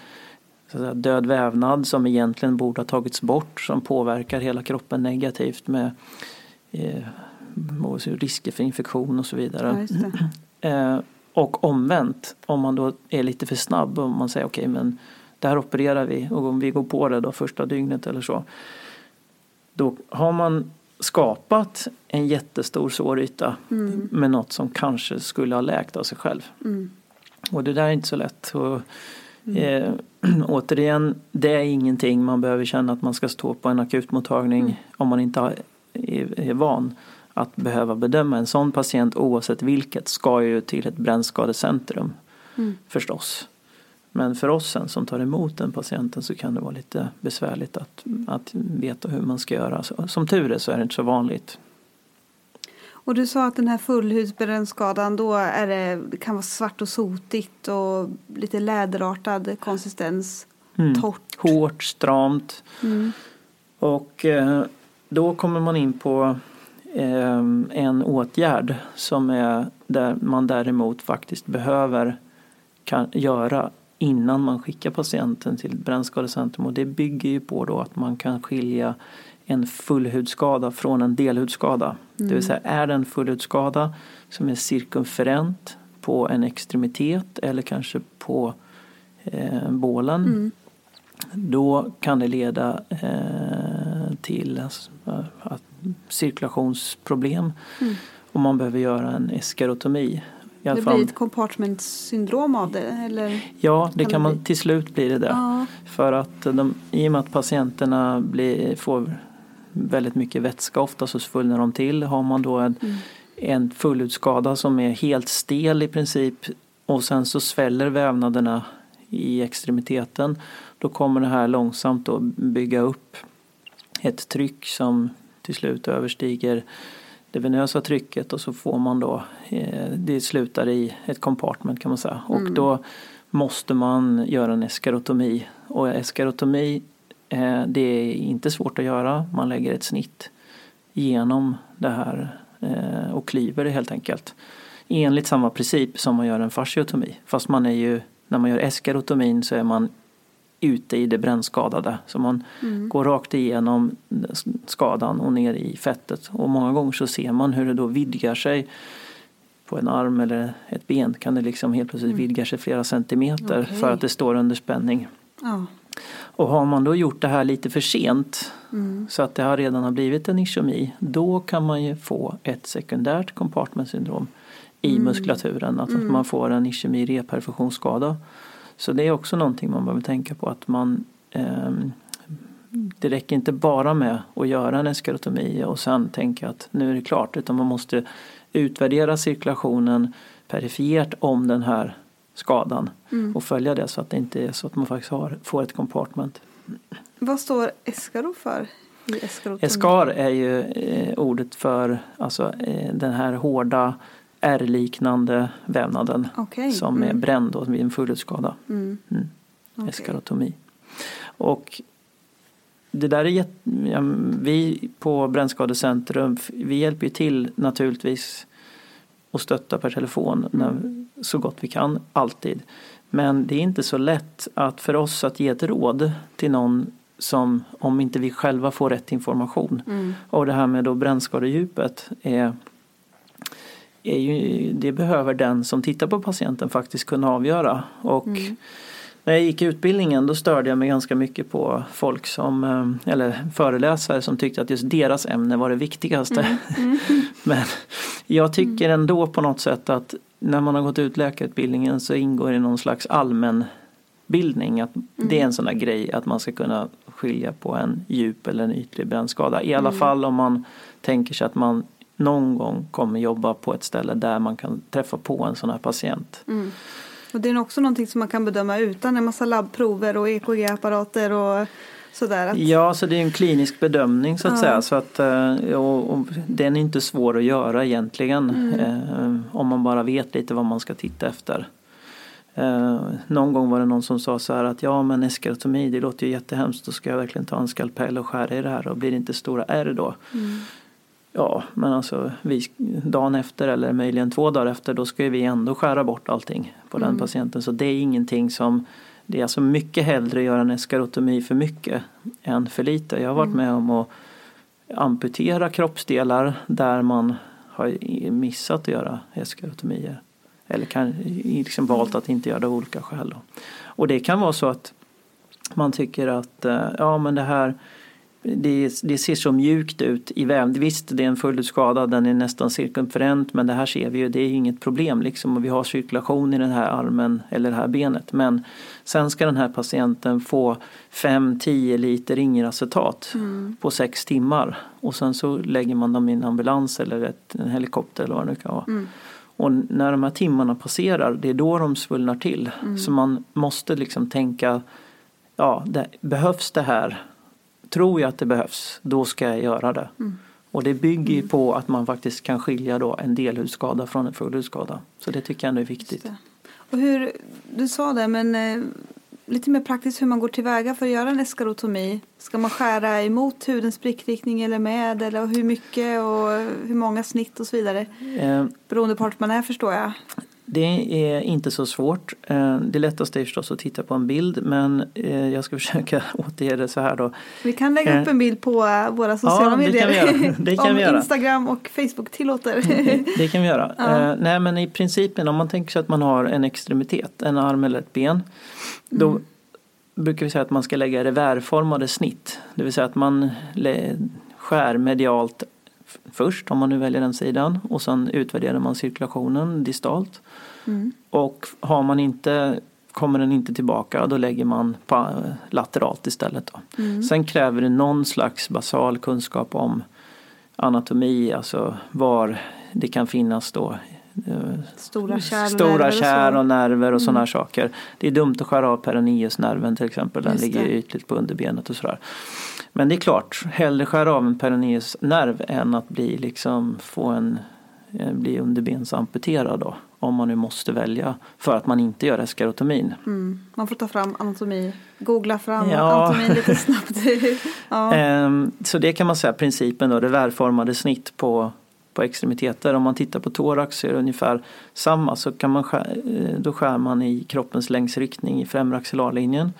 Speaker 3: säga, död vävnad som egentligen borde ha tagits bort som påverkar hela kroppen negativt med eh, risker för infektion och så vidare.
Speaker 2: Ja, det.
Speaker 3: Eh, och omvänt, om man då är lite för snabb och man säger okej men där opererar vi och om vi går på det då första dygnet eller så. Då har man skapat en jättestor såryta med något som kanske skulle ha läkt av sig själv.
Speaker 2: Mm.
Speaker 3: Och det där är inte så lätt. Och, eh, återigen, det är ingenting man behöver känna att man ska stå på en akutmottagning om man inte har, är, är van att behöva bedöma. En sån patient oavsett vilket ska ju till ett brännskadecentrum förstås. Men för oss sen som tar emot den patienten så kan det vara lite besvärligt att, att veta hur man ska göra. Så, som tur är så är det inte så vanligt.
Speaker 2: Och du sa att den här fullhudsbrännskadan då är det, det kan vara svart och sotigt och lite läderartad konsistens.
Speaker 3: Mm.
Speaker 2: Torrt.
Speaker 3: Hårt, stramt.
Speaker 2: Mm.
Speaker 3: Och eh, då kommer man in på eh, en åtgärd som är där man däremot faktiskt behöver kan göra innan man skickar patienten till brännskadecentrum och det bygger ju på då att man kan skilja en fullhudskada från en delhudskada. Det vill säga är det en fullhudskada som är cirkumferent på en extremitet eller kanske på eh, bålen då kan det leda eh, till alltså, att cirkulationsproblem och man behöver göra en eskerotomi. I alla
Speaker 2: Det
Speaker 3: fall-
Speaker 2: blir ett compartmentsyndrom av det eller?
Speaker 3: Ja, det
Speaker 2: kan
Speaker 3: kan man
Speaker 2: bli.
Speaker 3: till slut blir det det.
Speaker 2: Ja.
Speaker 3: För att de, i och med att patienterna blir, får väldigt mycket vätska, ofta så svullnar de till. Har man då en,
Speaker 2: Mm.
Speaker 3: en fullhudskada som är helt stel i princip och sen så sväller vävnaderna i extremiteten. Då kommer det här långsamt att bygga upp ett tryck som till slut överstiger det venösa trycket och så får man då, eh, det slutar i ett compartment kan man säga. Och då måste man göra en eskerotomi. Och eskerotomi, eh, det är inte svårt att göra. Man lägger ett snitt genom det här eh, och klyver det helt enkelt. Enligt samma princip som man gör en fasciotomi. Fast man är ju, när man gör eskerotomin så är man ute i det brännskadade. Så man går rakt igenom skadan och ner i fettet. Och många gånger så ser man hur det då vidgar sig på en arm eller ett ben kan det liksom helt plötsligt vidga sig flera centimeter
Speaker 2: Okej.
Speaker 3: för att det står under spänning.
Speaker 2: Ja.
Speaker 3: Och har man då gjort det här lite för sent så att det har redan har blivit en ischemi då kan man ju få ett sekundärt compartmentsyndrom i muskulaturen. Alltså att man får en ischemi reperfusionsskada. Så det är också någonting man behöver tänka på att man ehm, det räcker inte bara med att göra en eskerotomi och sen tänka att nu är det klart utan man måste utvärdera cirkulationen perifert om den här skadan och följa det så att det inte är så att man faktiskt har, får ett compartment.
Speaker 2: Vad står eskaro för?
Speaker 3: Eskar är ju eh, ordet för alltså, eh, den här hårda R-liknande vävnaden
Speaker 2: Okej.
Speaker 3: som är
Speaker 2: Mm.
Speaker 3: bränd då, vid en fullhudskada.
Speaker 2: Mm.
Speaker 3: Mm. Eskarotomi. Och det där är ja, vi på Brännskadecentrum, vi hjälper ju till naturligtvis och stöttar per telefon när, så gott vi kan, alltid. Men det är inte så lätt att för oss att ge ett råd till någon som, om inte vi själva får rätt information. Och det här med då brännskadedjupet är, är ju, det behöver den som tittar på patienten faktiskt kunna avgöra. Och när jag gick utbildningen då störde jag mig ganska mycket på folk som, eh, eller föreläsare som tyckte att just deras ämne var det viktigaste. Men jag tycker ändå på något sätt att när man har gått ut läkarutbildningen så ingår det någon slags allmän utbildning. Att Det är en sån där grej att man ska kunna skilja på en djup eller en ytlig brännskada. I alla fall om man tänker sig att man någon gång kommer jobba på ett ställe där man kan träffa på en sån här patient.
Speaker 2: Och det är också någonting som man kan bedöma utan en massa labbprover och EKG-apparater och sådär. Att,
Speaker 3: Ja, så det är en klinisk bedömning så att
Speaker 2: Ja.
Speaker 3: säga. Så att, eh, och, och den är inte svår att göra egentligen.
Speaker 2: Mm.
Speaker 3: Eh, om man bara vet lite vad man ska titta efter. Eh, någon gång var det någon som sa så här att ja men eskarotomi det låter ju jättehemskt. Då ska jag verkligen ta en skalpell och skära i det här och blir det inte stora ärr då?
Speaker 2: Mm.
Speaker 3: Ja men alltså vi, dagen efter eller möjligen två dagar efter då ska vi ändå skära bort allting på
Speaker 2: Mm.
Speaker 3: den patienten. Så det är ingenting som det är alltså mycket hellre att göra en eskarotomi för mycket än för lite. Jag har varit med om att amputera kroppsdelar där man har missat att göra eskarotomier. Eller kan, liksom valt att inte göra det av olika skäl. Då. Och det kan vara så att man tycker att eh, ja men det här det, det ser så mjukt ut i väv. Visst, det är en fullutskada, den är nästan cirkumferent men det här ser vi ju, det är inget problem liksom och vi har cirkulation i den här armen eller det här benet. Men sen ska den här patienten få 5-10 liter ingeracetat på sex timmar och sen så lägger man dem i en ambulans eller ett, en helikopter eller vad det nu kan vara. Och när de här timmarna passerar, det är då de svullnar till. Så man måste liksom tänka, ja, det, behövs det här? Tror jag att det behövs, då ska jag göra det. Och det bygger ju på att man faktiskt kan skilja då en delhudskada från en fullhudskada. Så det tycker jag ändå är viktigt.
Speaker 2: Och hur, du sa det, men eh, lite mer praktiskt hur man går tillväga för att göra en eskarotomi. Ska man skära emot hudens sprickriktning eller med? Eller hur mycket och hur många snitt och så vidare?
Speaker 3: Eh,
Speaker 2: Beroende på vart man är förstår jag.
Speaker 3: Det är inte så svårt. Eh, Det lättaste är förstås att titta på en bild men eh, jag ska försöka återge det så här då.
Speaker 2: Vi kan lägga upp
Speaker 3: Eh,
Speaker 2: en bild på våra sociala
Speaker 3: det
Speaker 2: medier.
Speaker 3: kan vi göra. Det kan
Speaker 2: Om
Speaker 3: vi göra.
Speaker 2: Instagram och Facebook tillåter.
Speaker 3: Det kan vi göra.
Speaker 2: Ja.
Speaker 3: Nej men i principen om man tänker sig att man har en extremitet, en arm eller ett ben. Då
Speaker 2: Mm.
Speaker 3: brukar vi säga att man ska lägga reverformade snitt. Det vill säga att man skär medialt först om man nu väljer den sidan och sen utvärderar man cirkulationen distalt.
Speaker 2: Mm.
Speaker 3: Och har man inte Kommer den inte tillbaka då lägger man på, eh, lateralt istället. Då.
Speaker 2: Mm.
Speaker 3: Sen kräver det någon slags basal kunskap om anatomi, alltså var det kan finnas då eh,
Speaker 2: Stora kärl och
Speaker 3: stora
Speaker 2: och. Mm.
Speaker 3: kärl och nerver och sådana här saker. Det är dumt att skära av peroneusnerven till exempel, den
Speaker 2: Just
Speaker 3: ligger
Speaker 2: det.
Speaker 3: ytligt på underbenet och sådär. Men det är klart, hellre skära av en peroneusnerv än att bli liksom få en eh, bli underbensamputerad då. Om man nu måste välja för att man inte gör eskarotomin.
Speaker 2: Mm. Man får ta fram anatomi, googla fram
Speaker 3: Ja.
Speaker 2: anatomin lite snabbt. ja.
Speaker 3: Ehm, Så det kan man säga principen då, reverformade snitt på, på extremiteter. Om man tittar på thorax så är det ungefär samma. Så kan man skär, eh, då skär man i kroppens längsriktning i främre axillarlinjen.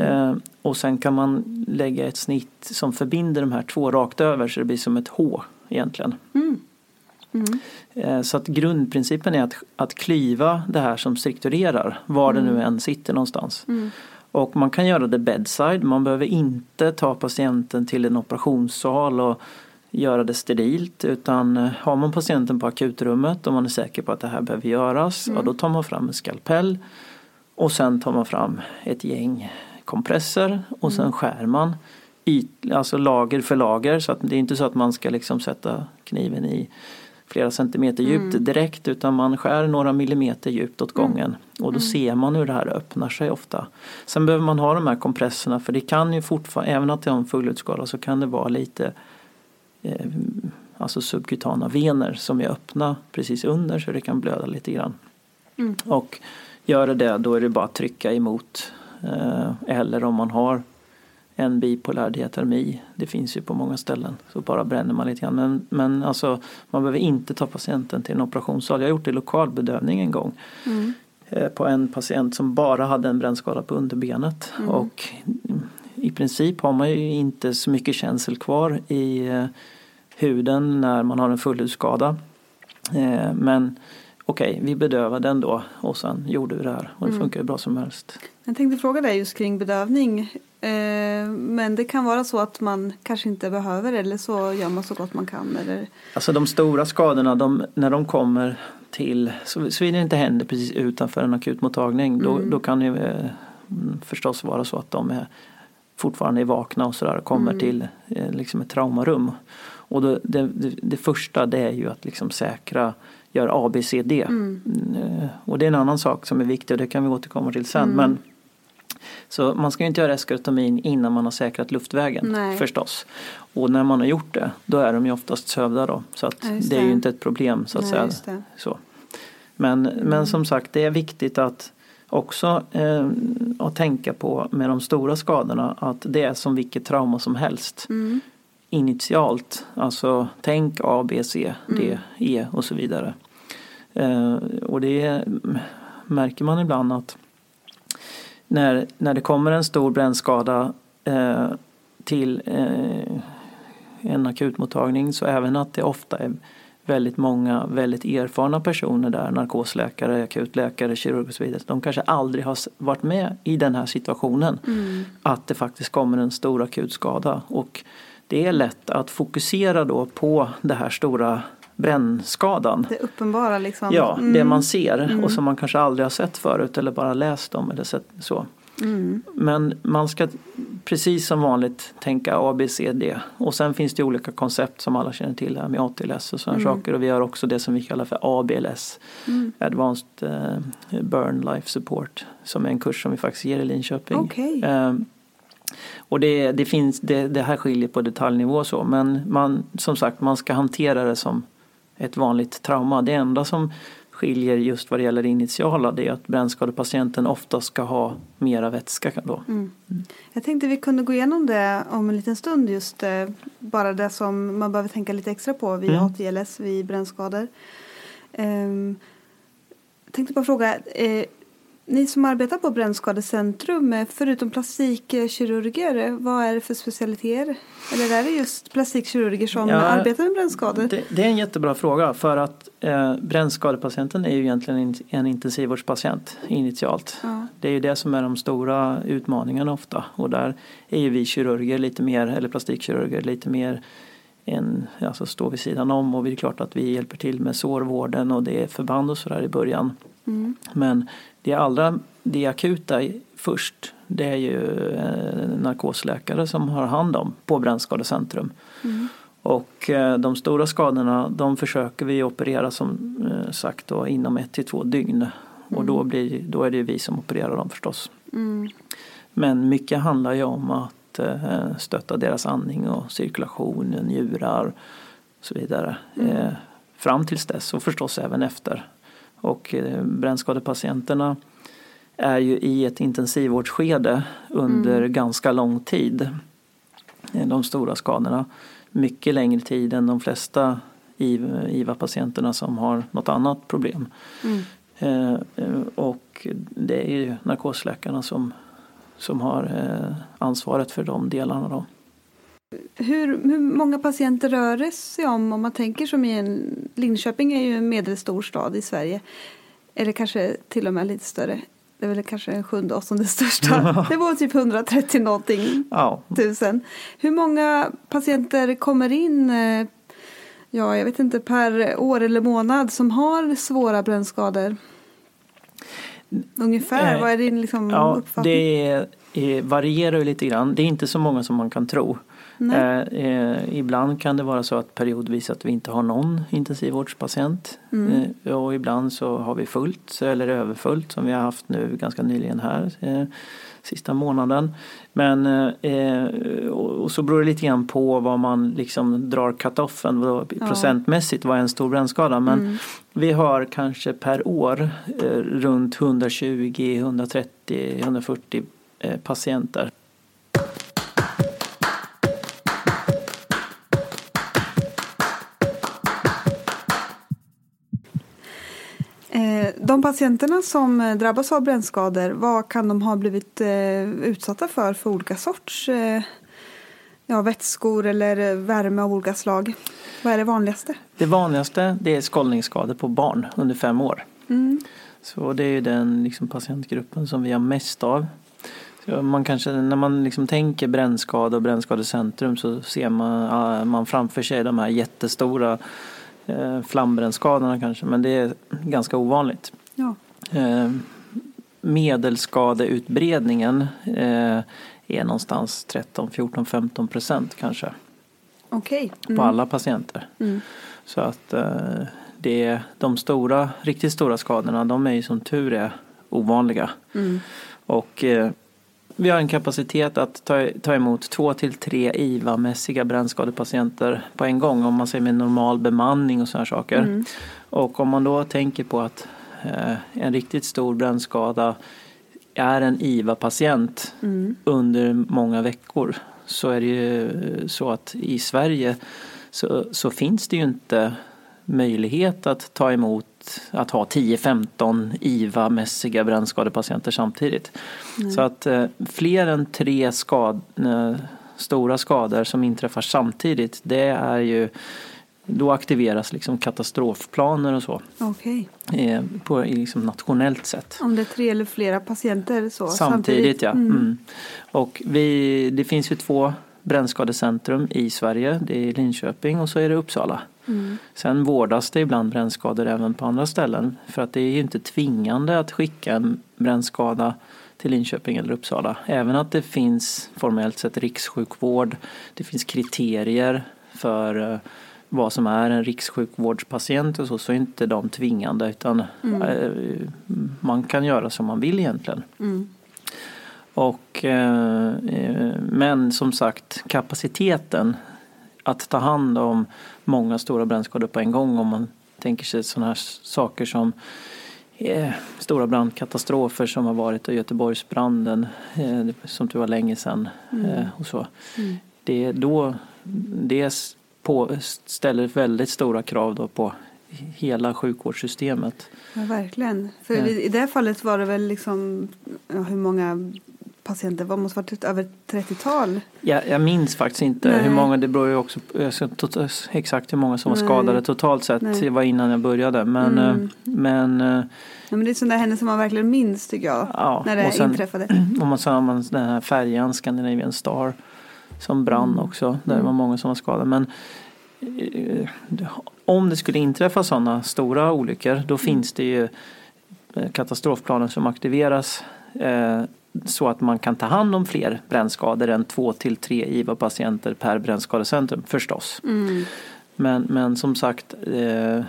Speaker 3: Ehm, Och sen kan man lägga ett snitt som förbinder de här två rakt över så det blir som ett H egentligen. Eh, Så att grundprincipen är att, att klyva det här som strukturerar var det nu än sitter någonstans. Och man kan göra det bedside, man behöver inte ta patienten till en operationssal och göra det sterilt utan eh, har man patienten på akutrummet och man är säker på att det här behöver göras, ja, då tar man fram en skalpell och sen tar man fram ett gäng kompresser och sen skär man yt, alltså lager för lager. Så att det är inte så att man ska liksom sätta kniven i flera centimeter djupt direkt utan man skär några millimeter djupt åt gången. Och då ser man hur det här öppnar sig ofta. Sen behöver man ha de här kompresserna för det kan ju fortfarande, även att det har en fullutskala så kan det vara lite eh, alltså subkutana vener som är öppna precis under så det kan blöda lite grann. Och gör det det då är det bara att trycka emot eller om man har en bipolär diatermi. Det finns ju på många ställen. Så bara bränner man lite grann. Men, men alltså, man behöver inte ta patienten till en operationssal. Jag har gjort det i lokalbedövning en gång. Eh, På en patient som bara hade en brännskada på underbenet. Och i princip har man ju inte så mycket känsel kvar i eh, huden när man har en fullhudskada. Eh, Men okej, vi bedövade den då och sen gjorde vi det här. Och det funkar ju bra som helst.
Speaker 2: Jag tänkte fråga dig just kring bedövning. Eh, men det kan vara så att man kanske inte behöver eller så gör man så gott man kan. Eller...
Speaker 3: Alltså de stora skadorna, de, när de kommer till, så, så det inte händer precis utanför en akutmottagning, då, då kan det eh, mm, förstås vara så att de är fortfarande är vakna och sådär kommer
Speaker 2: Mm.
Speaker 3: till eh, liksom ett traumarum. Och det, det, det, det första det är ju att liksom säkra, göra ABCD.
Speaker 2: Mm.
Speaker 3: Eh, Och det är en annan sak som är viktig och det kan vi återkomma till sen.
Speaker 2: Mm.
Speaker 3: Men, så man ska inte göra eskrotomin innan man har säkrat luftvägen
Speaker 2: Nej.
Speaker 3: förstås. Och när man har gjort det då är de ju oftast sövda då. Så att
Speaker 2: Ja, just
Speaker 3: det är ju
Speaker 2: det.
Speaker 3: inte ett problem så att
Speaker 2: Nej,
Speaker 3: säga.
Speaker 2: det.
Speaker 3: Så. Men, men som sagt det är viktigt att också eh, att tänka på med de stora skadorna att det är som vilket trauma som helst.
Speaker 2: Mm.
Speaker 3: Initialt, alltså tänk A, B, C, D, E och så vidare. Eh, och det märker man ibland att när, när det kommer en stor brännskada eh, till eh, en akutmottagning så även att det ofta är väldigt många väldigt erfarna personer där, narkosläkare, akutläkare, kirurg och så vidare. De kanske aldrig har varit med i den här situationen.
Speaker 2: Mm.
Speaker 3: Att det faktiskt kommer en stor akutskada. Och det är lätt att fokusera då på det här stora brännskadan.
Speaker 2: Det uppenbara liksom.
Speaker 3: Ja,
Speaker 2: Mm.
Speaker 3: det man ser
Speaker 2: Mm.
Speaker 3: och som man kanske aldrig har sett förut eller bara läst om eller sett så.
Speaker 2: Mm.
Speaker 3: Men man ska precis som vanligt tänka A, B, C, D. Och sen finns det olika koncept som alla känner till här med ATLS och sådana
Speaker 2: Mm.
Speaker 3: saker. Och vi har också det som vi kallar för ABLS.
Speaker 2: Mm.
Speaker 3: Advanced eh, Burn Life Support. Som är en kurs som vi faktiskt ger i Linköping.
Speaker 2: Okej.
Speaker 3: Och det, det, finns, det, det här skiljer på detaljnivå och så. Men man, som sagt man ska hantera det som ett vanligt trauma. Det enda som skiljer just vad det gäller det initiala det är att brännskadepatienten ofta ska ha mera vätska då.
Speaker 2: Mm. Jag tänkte vi kunde gå igenom det om en liten stund just eh, bara det som man behöver tänka lite extra på vid
Speaker 3: Mm.
Speaker 2: ATLS vid brännskador. Ehm, jag tänkte bara fråga, eh, ni som arbetar på Brännskadecentrum, eh, förutom plastikkirurger, eh, vad är det för specialiteter? Eller är det just plastikkirurger som
Speaker 3: Ja,
Speaker 2: arbetar med brännskador?
Speaker 3: Det, det är en jättebra fråga för att eh, brännskadepatienten är ju egentligen en, en intensivvårdspatient initialt.
Speaker 2: Ja.
Speaker 3: Det är ju det som är de stora utmaningarna ofta och där är ju vi kirurger lite mer, eller plastikkirurger lite mer en, alltså står vid sidan om och det är klart att vi hjälper till med sårvården och det är förband och sådär i början.
Speaker 2: Mm.
Speaker 3: Men det allra det akuta först det är ju eh, narkosläkare som har hand om på Brännskadecentrum.
Speaker 2: Mm.
Speaker 3: Och eh, de stora skadorna de försöker vi operera som eh, sagt då, inom ett till två dygn. Och då, blir, då är det vi som opererar dem förstås.
Speaker 2: Mm.
Speaker 3: Men mycket handlar ju om att stötta deras andning och cirkulation, njurar och så vidare. Eh, fram tills dess och förstås även efter. Och eh, brännskadepatienterna är ju i ett intensivvårdsskede under ganska lång tid. Eh, De stora skadorna. Mycket längre tid än de flesta IV- IVA-patienterna som har något annat problem.
Speaker 2: Mm.
Speaker 3: Eh, eh, och det är ju narkosläkarna som, som har eh, ansvaret för de delarna. Då.
Speaker 2: Hur, hur många patienter rör det sig om? Om man tänker som i en... Linköping är ju en medelstor stad i Sverige. Eller kanske till och med lite större. Det är väl kanske den sjunde, åttonde största. Det var typ 130 någonting
Speaker 3: Ja,
Speaker 2: tusen. Hur många patienter kommer in, eh, ja jag vet inte, per år eller månad som har svåra brännskador? Ungefär,
Speaker 3: Eh,
Speaker 2: vad är din liksom,
Speaker 3: ja
Speaker 2: uppfattning?
Speaker 3: det är, är, varierar ju lite grann. Det är inte så många som man kan tro. Eh, eh, ibland kan det vara så att periodvis att vi inte har någon intensivvårdspatient.
Speaker 2: Mm.
Speaker 3: Eh, och ibland så har vi fullt eller överfullt som vi har haft nu ganska nyligen här. Eh, sista månaden. Men eh, och, och så beror det lite grann på vad man liksom drar cut-offen
Speaker 2: Ja.
Speaker 3: procentmässigt vad är en stor brännskada. Men
Speaker 2: Mm.
Speaker 3: vi har kanske per år eh, runt 120, 130, 140 eh, patienter.
Speaker 2: De patienterna som eh, drabbas av brännskador, vad kan de ha blivit eh, utsatta för för olika sorts eh, ja, vätskor eller eh, värme av olika slag? Vad är det vanligaste?
Speaker 3: Det vanligaste det är skållningsskador på barn under fem år.
Speaker 2: Mm.
Speaker 3: Så det är den liksom, patientgruppen som vi har mest av. Så man kanske, när man liksom tänker brännskada och brännskadecentrum så ser man, man framför sig de här jättestora eh, kanske men det är ganska ovanligt.
Speaker 2: Ja.
Speaker 3: Eh, medelskadeutbredningen eh, är någonstans 13, 14, 15 procent kanske
Speaker 2: Okej.
Speaker 3: på alla patienter. Så att eh, det är de stora, riktigt stora skadorna de är ju som tur är ovanliga. Och eh, vi har en kapacitet att ta, ta emot två till tre IVA-mässiga brännskadepatienter på en gång om man säger med normal bemanning och sådana saker. Och om man då tänker på att eh, en riktigt stor brännskada är en IVA-patient under många veckor så är det ju så att i Sverige så, så finns det ju inte möjlighet att ta emot att ha 10-15 IVA-mässiga brännskadepatienter samtidigt. Så att eh, fler än tre skad, eh, stora skador som inträffar samtidigt det är ju då aktiveras liksom katastrofplaner och så
Speaker 2: Okej.
Speaker 3: eh, på liksom nationellt sätt.
Speaker 2: Om det är tre eller flera patienter så
Speaker 3: Samtidigt, ja. Mm. Och vi, det finns ju två brännskadecentrum i Sverige. Det är Linköping och så är det Uppsala. Sen vårdas det ibland brännskador även på andra ställen. För att det är ju inte tvingande att skicka en brännskada till Linköping eller Uppsala. Även att det finns formellt sett rikssjukvård. Det finns kriterier för eh, vad som är en rikssjukvårdspatient och så, så är inte de tvingande utan eh, man kan göra som man vill egentligen. Och, eh, eh, men som sagt kapaciteten att ta hand om många stora brännskador på en gång om man tänker sig sådana här saker som eh, stora brandkatastrofer som har varit och Göteborgsbranden eh, som det var länge sedan eh, och så. Det, är då, det på, ställer väldigt stora krav då på hela sjukvårdssystemet.
Speaker 2: Ja, verkligen. För i, i det fallet var det väl liksom ja, hur många patienter? Det måste varit över 30-tal.
Speaker 3: Jag, jag minns faktiskt inte
Speaker 2: Nej.
Speaker 3: hur många, det beror ju också på exakt hur många som var
Speaker 2: Nej.
Speaker 3: skadade totalt sett.
Speaker 2: Nej.
Speaker 3: Det var innan jag började. Men,
Speaker 2: Mm.
Speaker 3: eh, men eh,
Speaker 2: Ja, men det är sådana händelser man verkligen minns tycker jag.
Speaker 3: Ja,
Speaker 2: när det
Speaker 3: och sen-
Speaker 2: inträffade.
Speaker 3: om man sa man den här färjan Scandinavian Star som brann
Speaker 2: Mm.
Speaker 3: också. Där det var många som var skadade. Men eh, om det skulle inträffa sådana stora olyckor
Speaker 2: Mm.
Speaker 3: då finns det ju katastrofplaner som aktiveras så att man kan ta hand om fler brännskador än två till tre IVA-patienter per brännskadecentrum förstås.
Speaker 2: Mm.
Speaker 3: Men, men som sagt, eh,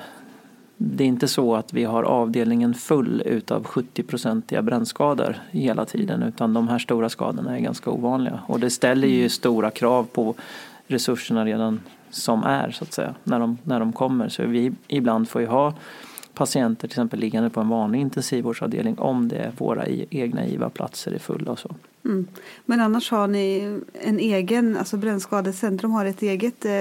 Speaker 3: det är inte så att vi har avdelningen full utav 70-procentiga brännskador hela tiden utan de här stora skadorna är ganska ovanliga. Och det ställer ju stora krav på resurserna redan som är så att säga när de, när de kommer. Så vi ibland får ju ha patienter till exempel liggande på en vanlig intensivvårdsavdelning om det är våra egna IVA-platser är fulla och så.
Speaker 2: Mm. Men annars har ni en egen, alltså Brännskadecentrum har ett eget, eh,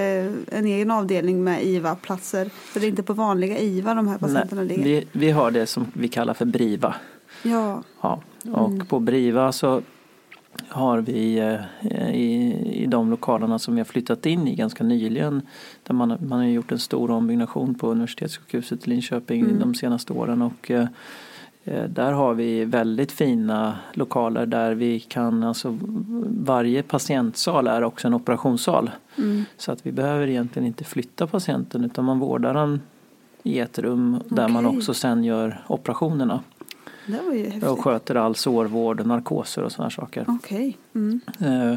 Speaker 2: en egen avdelning med IVA-platser. Så det är inte på vanliga IVA de här patienterna ligger?
Speaker 3: vi, vi har det som vi kallar för BRIVA.
Speaker 2: Ja,
Speaker 3: Ja, och på Briva så har vi eh, i, i de lokalerna som vi har flyttat in i ganska nyligen där man, man har gjort en stor ombyggnation på universitetssjukhuset i Linköping de senaste åren och eh, eh, där har vi väldigt fina lokaler där vi kan, alltså varje patientsal är också en operationssal. Så att vi behöver egentligen inte flytta patienten utan man vårdar den i ett rum där man
Speaker 2: Okej.
Speaker 3: också sen gör operationerna. Och sköter all sårvård, narkoser och sådana saker.
Speaker 2: Okej. Mm.
Speaker 3: Eh,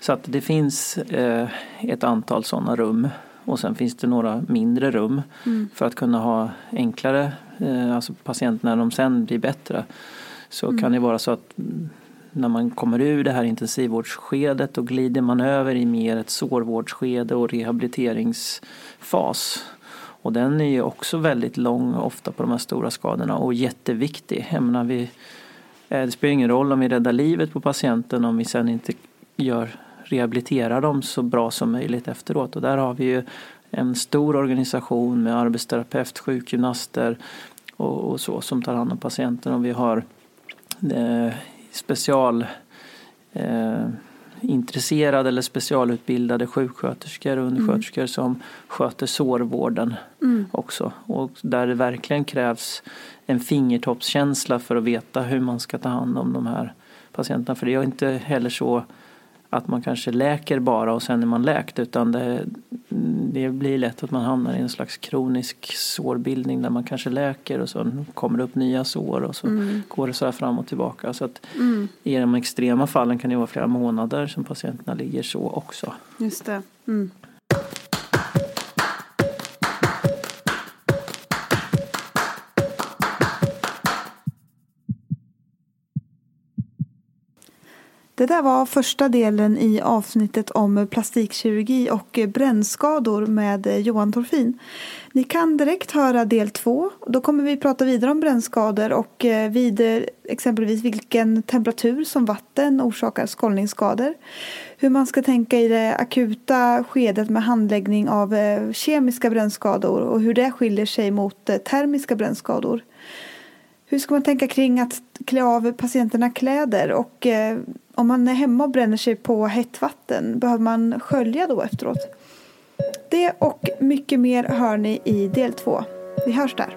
Speaker 3: Så att det finns eh, ett antal sådana rum. Och sen finns det några mindre rum för att kunna ha enklare, eh, alltså patient när de sen blir bättre. Så kan det vara så att mm, när man kommer ur det här intensivvårdsskedet då glider man över i mer ett sårvårdsskede och rehabiliteringsfas. Och den är ju också väldigt lång ofta på de här stora skadorna och jätteviktig. Jag menar, vi, eh, det spelar ingen roll om vi räddar livet på patienten om vi sen inte gör, rehabiliterar dem så bra som möjligt efteråt. Och där har vi ju en stor organisation med arbetsterapeut, sjukgymnaster och, och så som tar hand om patienten. Och vi har eh, special eh, intresserade eller specialutbildade sjuksköterskor och undersköterskor som sköter sårvården också. Och där det verkligen krävs en fingertoppskänsla för att veta hur man ska ta hand om de här patienterna. För det är inte heller så att man kanske läker bara och sen är man läkt utan det, det blir lätt att man hamnar i en slags kronisk sårbildning där man kanske läker och så kommer det upp nya sår och så mm. går det så här fram och tillbaka. Så att mm. I de extrema fallen kan det vara flera månader som patienterna ligger så också.
Speaker 2: Just det. Mm. Det där var första delen i avsnittet om plastikkirurgi och brännskador med Johan Torfin. Ni kan direkt höra del två. Då kommer vi prata vidare om brännskador och eh, vid eh, exempelvis vilken temperatur som vatten orsakar skållningsskador. Hur man ska tänka i det akuta skedet med handläggning av eh, kemiska brännskador och hur det skiljer sig mot termiska brännskador. Hur ska man tänka kring att klä av patienterna kläder och eh, om man är hemma och bränner sig på hett vatten, behöver man skölja då efteråt? Det och mycket mer hör ni i del två. Vi hörs där.